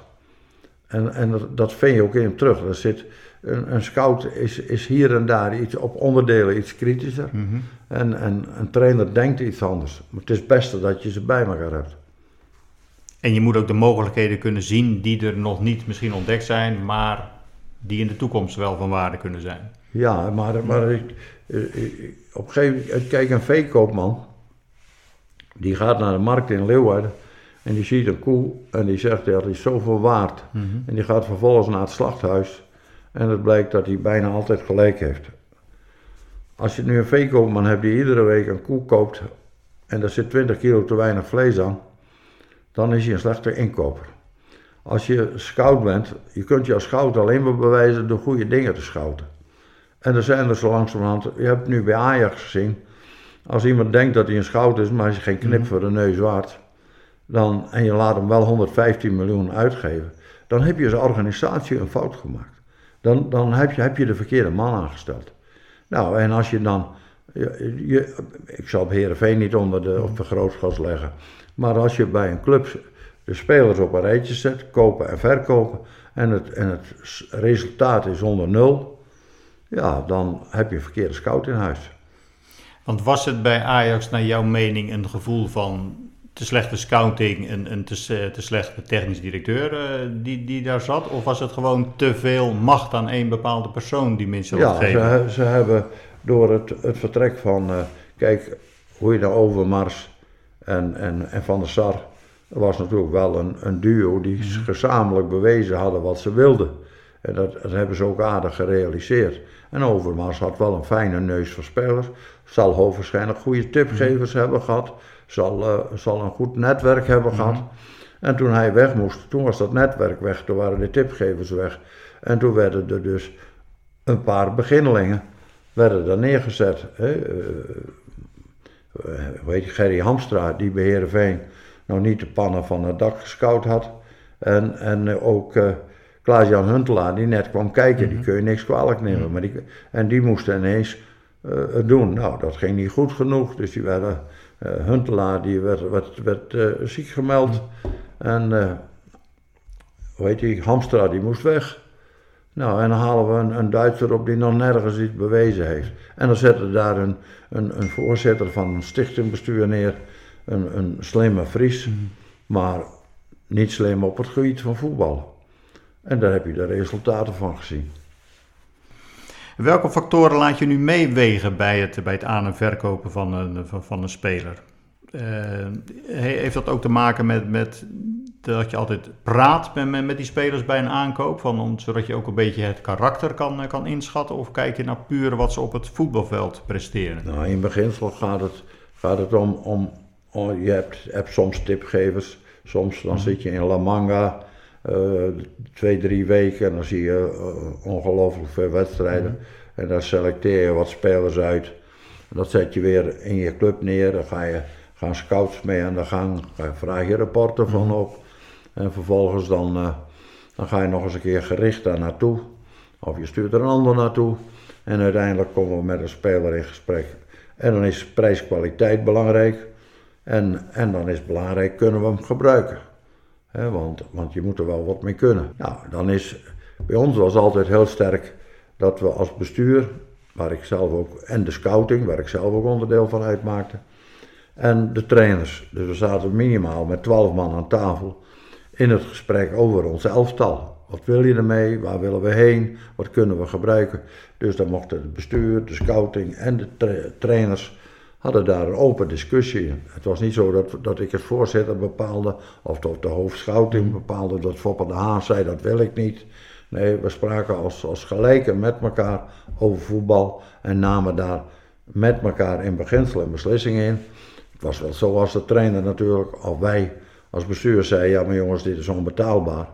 En, en dat, vind je ook in hem terug. Er zit, een, een scout is, is hier en daar iets, op onderdelen iets kritischer. En, en een trainer denkt iets anders. Maar het is het beste dat je ze bij elkaar hebt. En je moet ook de mogelijkheden kunnen zien die er nog niet misschien ontdekt zijn, maar die in de toekomst wel van waarde kunnen zijn. Ja, maar, maar ik, eh, ik- op een gegeven moment, kijk, een veekoopman, die gaat naar de markt in Leeuwarden en die ziet een koe en die zegt dat is zoveel waard. En die gaat vervolgens naar het slachthuis en het blijkt dat hij bijna altijd gelijk heeft. Als je nu een veekoopman hebt die iedere week een koe koopt en daar zit 20 kilo te weinig vlees aan, dan is hij een slechte inkoper. Als je scout bent, je kunt je als scout alleen maar bewijzen door goede dingen te scouten. En er zijn er zo langzamerhand, je hebt nu bij Ajax gezien, als iemand denkt dat hij een scout is, maar hij is geen knip voor de neus waard, dan, en je laat hem wel 115 miljoen uitgeven, dan heb je als organisatie een fout gemaakt. Dan, dan heb, je, heb je de verkeerde man aangesteld. Nou, en als je dan, je, je- ik zal op Heerenveen niet onder de, op vergrootglas leggen, maar als je bij een club de spelers op een rijtje zet, kopen en verkopen, en het, en het resultaat is onder nul, ja, dan heb je een verkeerde scout in huis. Want was het bij Ajax naar jouw mening een gevoel van te slechte scouting en een te, s- te slechte technisch directeur eh, die, die daar zat? Of was het gewoon te veel macht aan één bepaalde persoon die mensen Ja, ze, geven? he- ze hebben door het, het vertrek van, eh, kijk, hoe je naar Overmars en, en, en Van der Sar, was natuurlijk wel een, een duo die gezamenlijk bewezen hadden wat ze wilden. En dat, dat hebben ze ook aardig gerealiseerd. En Overmars had wel een fijne neus voor spelers, zal hoogwaarschijnlijk goede tipgevers hebben gehad, zal, eh, zal een goed netwerk hebben gehad. En toen hij weg moest, toen was dat netwerk weg, toen waren de tipgevers weg. En toen werden er dus een paar beginnelingen werden daar neergezet. Hè. eh, eh, heet die, Gerry Hamstra, die bij Heerenveen nog niet de pannen van het dak gescout had. En, en ook eh, Klaas-Jan Huntelaar, die net kwam kijken, die kun je niks kwalijk nemen. Maar die, en die moesten ineens eh, het doen. Nou, dat ging niet goed genoeg, dus die werden, Huntelaar die werd, werd, werd ziek gemeld. En hoe heet die, Hamstra, die moest weg. Nou, en dan halen we een, een Duitser op die nog nergens iets bewezen heeft. En dan zetten we daar een, een, een voorzitter van een stichtingbestuur neer, een, een slimme Fries, maar niet slim op het gebied van voetbal. En daar heb je de resultaten van gezien. Welke factoren laat je nu meewegen bij het, bij het aan- en verkopen van een, van, van een speler? Eh, he- heeft dat ook te maken met, met dat je altijd praat met, met, met die spelers bij een aankoop, van, om, zodat je ook een beetje het karakter kan, eh, kan inschatten? Of kijk je naar puur wat ze op het voetbalveld presteren? Nou, in beginsel gaat het, gaat het om, om, om- je hebt, hebt soms tipgevers, soms dan zit je in La Manga, eh, twee, drie weken en dan zie je eh, ongelooflijk veel wedstrijden. En dan selecteer je wat spelers uit. En dat zet je weer in je club neer, dan ga je, gaan scouts mee aan de gang, vraag je rapporten van op. En vervolgens dan, eh, dan ga je nog eens een keer gericht daar naartoe. Of je stuurt er een ander naartoe. En uiteindelijk komen we met een speler in gesprek. En dan is prijs-kwaliteit belangrijk. En, en dan is het belangrijk, kunnen we hem gebruiken? Hè, want, want je moet er wel wat mee kunnen. Nou, dan is, bij ons was altijd heel sterk dat we als bestuur, waar ik zelf ook, en de scouting, waar ik zelf ook onderdeel van uitmaakte, en de trainers. Dus we zaten minimaal met twaalf man aan tafel in het gesprek over ons elftal. Wat wil je ermee? Waar willen we heen? Wat kunnen we gebruiken? Dus dan mochten het bestuur, de scouting en de tra- trainers hadden daar een open discussie in. Het was niet zo dat, dat ik het voorzitter bepaalde of dat de hoofdschouting bepaalde dat Foppe de Haan zei dat wil ik niet. Nee, we spraken als, als gelijken met elkaar over voetbal en namen daar met elkaar in beginsel een beslissing in. Het was wel zo als de trainer natuurlijk, of wij als bestuur zeiden, ja maar jongens, dit is onbetaalbaar.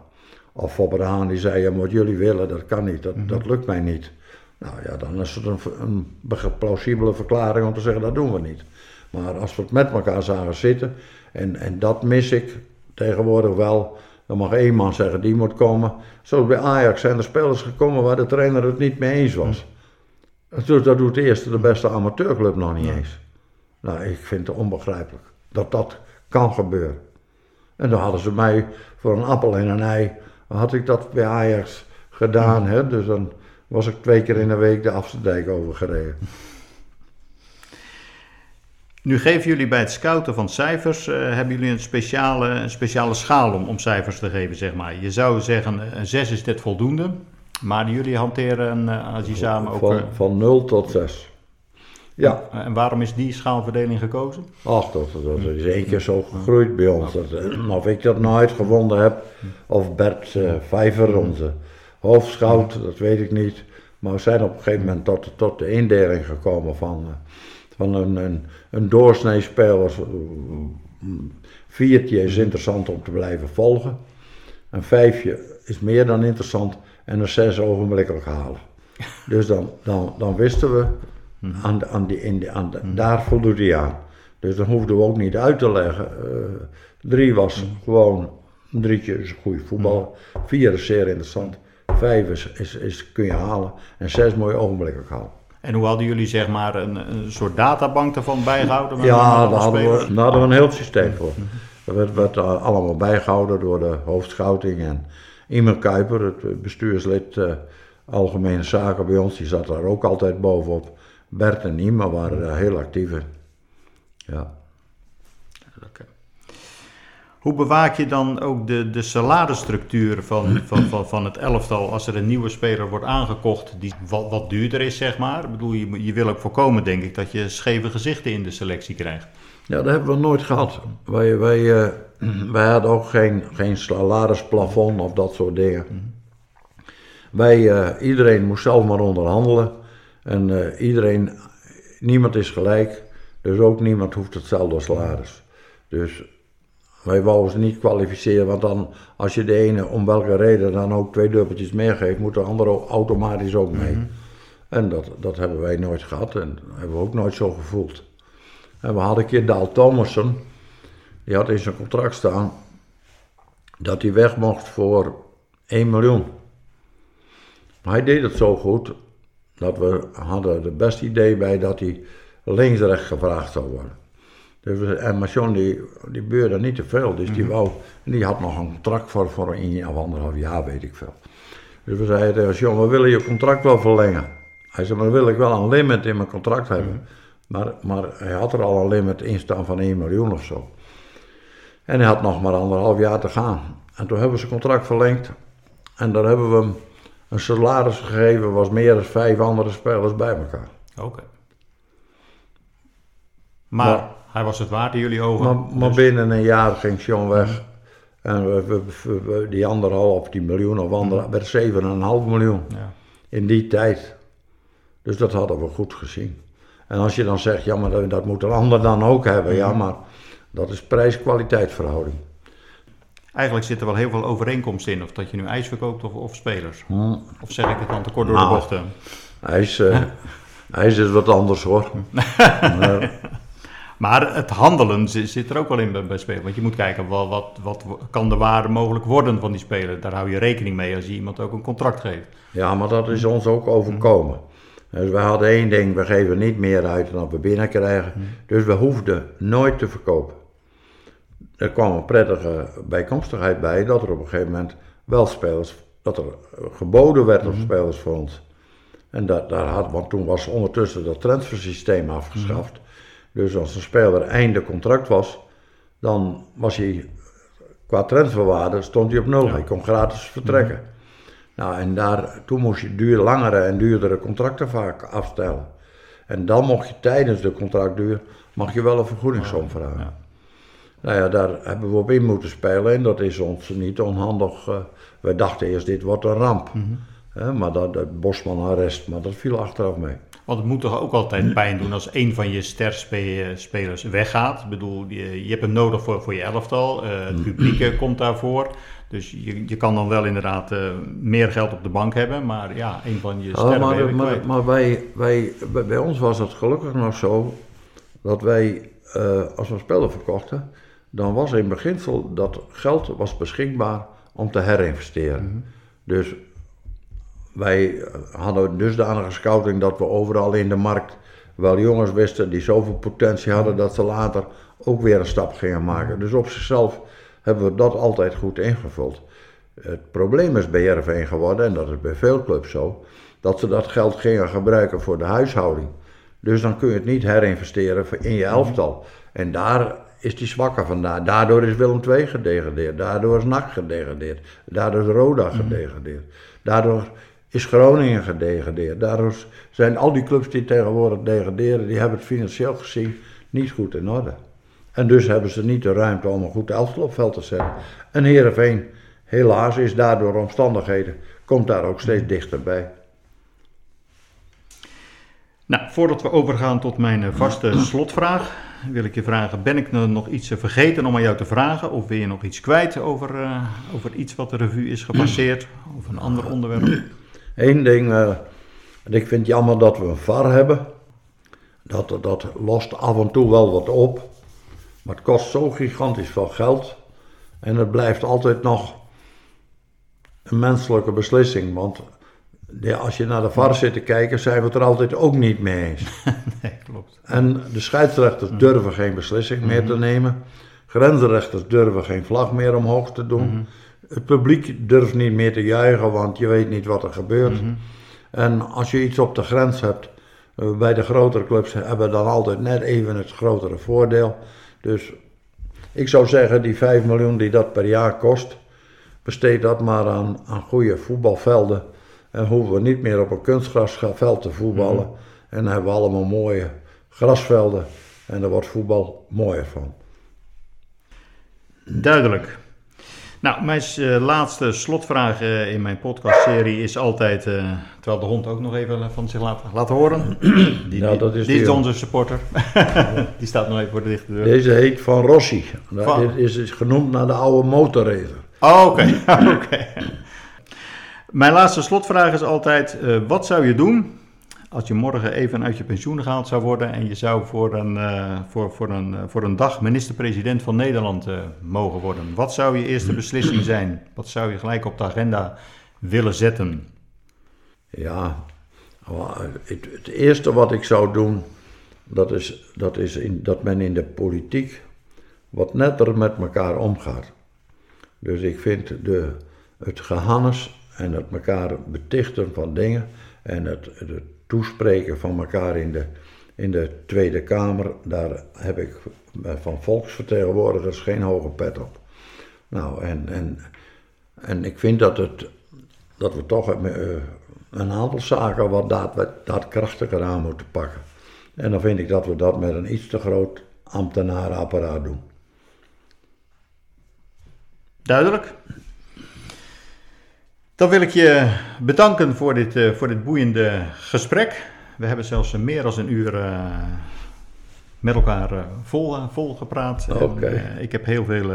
Of Fopper de Haan die zei, ja maar wat jullie willen, dat kan niet, dat, dat lukt mij niet. Nou ja, dan is het een, een plausibele verklaring om te zeggen, dat doen we niet. Maar als we het met elkaar zagen zitten, en, en dat mis ik tegenwoordig wel, dan mag één man zeggen, die moet komen. Zoals bij Ajax zijn er spelers gekomen waar de trainer het niet mee eens was. Dus dat doet de eerste, de beste amateurclub nog niet eens. Nou, ik vind het onbegrijpelijk dat dat kan gebeuren. En dan hadden ze mij voor een appel en een ei, had ik dat bij Ajax gedaan. Hè? Dus dan was ik twee keer in de week de Afsterdijk overgereden. Nu geven jullie bij het scouten van cijfers, uh, hebben jullie een speciale, een speciale schaal om, om cijfers te geven, zeg maar. Je zou zeggen, een 6 is dit voldoende, maar jullie hanteren, uh, als je samen ook... Van, van 0 tot 6. Ja. En waarom is die schaalverdeling gekozen? Ach, dat, dat is één keer zo gegroeid bij ons. Dat, eh, of ik dat nou uitgevonden heb, of Bert uh, Vijver, onze hoofdschout, dat weet ik niet. Maar we zijn op een gegeven moment tot, tot de indeling gekomen van, van een, een, een doorsneespeler. Viertje is interessant om te blijven volgen. Een vijfje is meer dan interessant en een zes ogenblikkelijk halen. Dus dan, dan, dan wisten we, aan, de, aan die, in de, aan de, daar voldoet hij aan. Dus dan hoefden we ook niet uit te leggen. Uh, drie was gewoon, een drietje is een goede voetbal. Vier is zeer interessant. Vijf is, is, is kun je halen. En zes moet je ogenblikkelijk halen. En hoe hadden jullie zeg maar een, een soort databank ervan bijgehouden? Ja, daar hadden, we, daar hadden we een heel systeem voor. Dat werd, werd allemaal bijgehouden door de hoofdschouting en Imer Kuiper, het bestuurslid uh, Algemene Zaken bij ons, die zat daar ook altijd bovenop. Bert en Ima waren daar heel actief in. Ja. Hoe bewaak je dan ook de, de salarisstructuur van, van, van, van het elftal als er een nieuwe speler wordt aangekocht die wat, wat duurder is, zeg maar? Ik bedoel, je, je wil ook voorkomen, denk ik, dat je scheve gezichten in de selectie krijgt. Ja, dat hebben we nooit gehad. Wij, wij, uh, [clears throat] wij hadden ook geen, geen salarisplafond of dat soort dingen. Mm-hmm. Wij, uh, iedereen moest zelf maar onderhandelen. En uh, iedereen, niemand is gelijk. Dus ook niemand hoeft hetzelfde salaris. Dus wij wouden ze niet kwalificeren, want dan als je de ene om welke reden dan ook twee dubbeltjes meer geeft, moet de andere automatisch ook mee. Mm-hmm. En dat, dat hebben wij nooit gehad en hebben we ook nooit zo gevoeld. En we hadden een keer Daal Thomason, die had in zijn contract staan dat hij weg mocht voor 1 miljoen. Maar hij deed het zo goed dat we hadden het beste idee bij dat hij linksrecht gevraagd zou worden. Dus, en Machon die, die beurde niet te veel, dus die, wou, die had nog een contract voor, voor een of anderhalf jaar, weet ik veel. Dus we zeiden tegen we willen je contract wel verlengen. Hij zei, maar dan wil ik wel een limit in mijn contract hebben. Mm -hmm. Maar, maar hij had er al een limit in staan van 1 miljoen of zo. En hij had nog maar anderhalf jaar te gaan. En toen hebben zijn contract verlengd. En dan hebben we hem een salaris gegeven, was meer dan vijf andere spelers bij elkaar. Oké. Okay. Maar, maar, hij was het waard in jullie ogen? Maar, maar dus... binnen een jaar ging John weg. Mm. En we, we, we, die anderhalf, die miljoen of andere, mm. werd 7,5 miljoen. Ja. In die tijd. Dus dat hadden we goed gezien. En als je dan zegt, ja, maar dat, dat moet een ander dan ook hebben. Ja, maar dat is prijs-kwaliteit verhouding. Eigenlijk zit er wel heel veel overeenkomst in, of dat je nu ijs verkoopt of, of spelers. Hmm. Of zeg ik het dan te kort door nou, de bochten? IJs, uh, ijs is wat anders hoor. maar, [laughs] maar het handelen zit, zit, er ook wel in bij, bij spelers. Want je moet kijken, wat, wat, wat kan de waarde mogelijk worden van die speler? Daar hou je rekening mee als je iemand ook een contract geeft. Ja, maar dat is ons ook overkomen. Dus we hadden één ding, we geven niet meer uit dan we binnenkrijgen. Dus we hoefden nooit te verkopen. Er kwam een prettige bijkomstigheid bij dat er op een gegeven moment wel spelers, dat er geboden werd op spelers voor ons. En dat, daar had, want toen was ondertussen dat transfersysteem afgeschaft. Dus als een speler einde contract was, dan was hij qua transferwaarde stond hij op nul. Hij kon gratis vertrekken. Nou, en daar, toen moest je duur, langere en duurdere contracten vaak afstellen. En dan mocht je tijdens de contractduur, mag je wel een vergoedingssom vragen. Ja. Nou ja, daar hebben we op in moeten spelen en dat is ons niet onhandig. Uh, wij dachten eerst, dit wordt een ramp. Mm -hmm. Hè, maar dat, dat Bosman arrest, maar dat viel achteraf mee. Want het moet toch ook altijd pijn doen als een van je sterspelers weggaat. Ik bedoel, je, je hebt hem nodig voor, voor je elftal. eh, het publiek eh, komt daarvoor. Dus je, je kan dan wel inderdaad eh, meer geld op de bank hebben. Maar ja, een van je sterren maar maar, maar wij, wij, bij, ons was het gelukkig nog zo dat wij, eh, als we spellen verkochten, dan was in beginsel dat geld was beschikbaar om te herinvesteren. Dus wij eh, hadden dusdanige scouting dat we overal in de markt wel jongens wisten die zoveel potentie hadden dat ze later ook weer een stap gingen maken. Dus op zichzelf hebben we dat altijd goed ingevuld. Het probleem is bij Heerenveen geworden, en dat is bij veel clubs zo, dat ze dat geld gingen gebruiken voor de huishouding. Dus dan kun je het niet herinvesteren in je elftal. En daar is die zwakke vandaan. Daardoor is Willem II gedegradeerd. Daardoor is NAC gedegradeerd. Daardoor is Roda gedegradeerd. Daardoor is Groningen gedegradeerd. Daardoor zijn al die clubs die tegenwoordig degraderen, die hebben het financieel gezien niet goed in orde. En dus hebben ze niet de ruimte om een goed elftal op veld te zetten. En Heerenveen, helaas, is daardoor omstandigheden, komt daar ook steeds dichterbij. Nou, voordat we overgaan tot mijn eh, vaste [clears throat] slotvraag, wil ik je vragen: ben ik er nog iets vergeten om aan jou te vragen? Of wil je nog iets kwijt over, eh, over iets wat de revue is gepasseerd? Of een ander onderwerp? Eén ding, eh, ik vind het jammer dat we een VAR hebben. Dat, dat lost af en toe wel wat op. Maar het kost zo gigantisch veel geld. En het blijft altijd nog een menselijke beslissing. Want als je naar de VAR zit te kijken, zijn we het er altijd ook niet mee eens. [laughs] Nee, klopt. En de scheidsrechters durven geen beslissing meer te nemen. Grensrechters durven geen vlag meer omhoog te doen. Het publiek durft niet meer te juichen, want je weet niet wat er gebeurt. En als je iets op de grens hebt, eh, bij de grotere clubs hebben dan altijd net even het grotere voordeel. Dus ik zou zeggen, die 5 miljoen die dat per jaar kost, besteed dat maar aan, aan goede voetbalvelden. En hoeven we niet meer op een kunstgrasveld te voetballen. En dan hebben we allemaal mooie grasvelden. En daar wordt voetbal mooier van. Duidelijk. Nou, mijn eh, laatste slotvraag eh, in mijn podcastserie is altijd, eh, terwijl de hond ook nog even van zich laat, laat horen. [clears throat] Die, Ja, dat is die, die, is hoor. onze supporter. [laughs] die staat nog even voor de dichte deur. Deze heet Van Rossi. Nou, Van- Dit is, is genoemd naar de oude motorracer. Oh, Oké, [laughs] oké. Mijn laatste slotvraag is altijd: wat zou je doen als je morgen even uit je pensioen gehaald zou worden en je zou voor een, eh, voor, voor een, eh, voor een dag minister-president van Nederland eh, mogen worden? Wat zou je eerste beslissing zijn? Wat zou je gelijk op de agenda willen zetten? Ja, maar het, het eerste wat ik zou doen, dat is, dat is in, dat men in de politiek wat netter met elkaar omgaat. Dus ik vind de, het gehannes en het elkaar betichten van dingen en het, het toespreken van elkaar in de, in de Tweede Kamer, daar heb ik van volksvertegenwoordigers geen hoge pet op. Nou, en, en, en ik vind dat, het, dat we toch eh, een aantal zaken wat daad, daadkrachtiger aan moeten pakken. En dan vind ik dat we dat met een iets te groot ambtenarenapparaat doen. Duidelijk. Dan wil ik je bedanken voor dit, eh, voor dit boeiende gesprek. We hebben zelfs meer dan een uur eh, met elkaar eh, vol, vol gepraat. En, eh, ik heb heel veel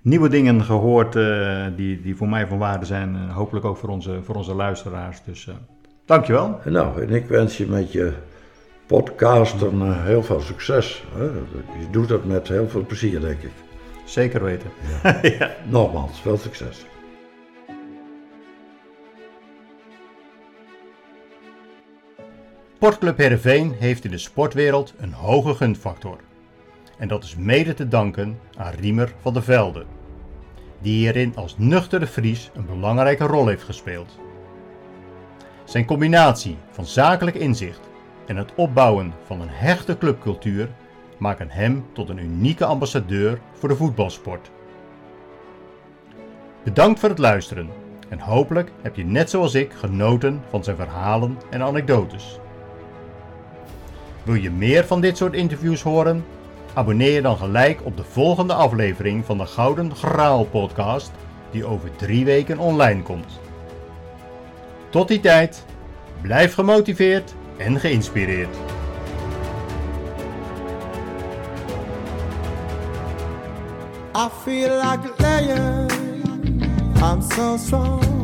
nieuwe dingen gehoord eh, die, die voor mij van waarde zijn. En hopelijk ook voor onze, voor onze luisteraars. Dus dankjewel. Nou, en ik wens je met je podcast een, heel veel succes. hè. Je doet dat met heel veel plezier, denk ik. Zeker weten. [laughs] Nogmaals, veel succes. Sportclub Heerenveen heeft in de sportwereld een hoge gunfactor. En dat is mede te danken aan Riemer van der Velde, die hierin als nuchtere Fries een belangrijke rol heeft gespeeld. Zijn combinatie van zakelijk inzicht en het opbouwen van een hechte clubcultuur maken hem tot een unieke ambassadeur voor de voetbalsport. Bedankt voor het luisteren en hopelijk heb je net zoals ik genoten van zijn verhalen en anekdotes. Wil je meer van dit soort interviews horen? Abonneer je dan gelijk op de volgende aflevering van de Gouden Graal podcast, die over drie weken online komt. Tot die tijd, blijf gemotiveerd en geïnspireerd. I feel like. I'm so strong.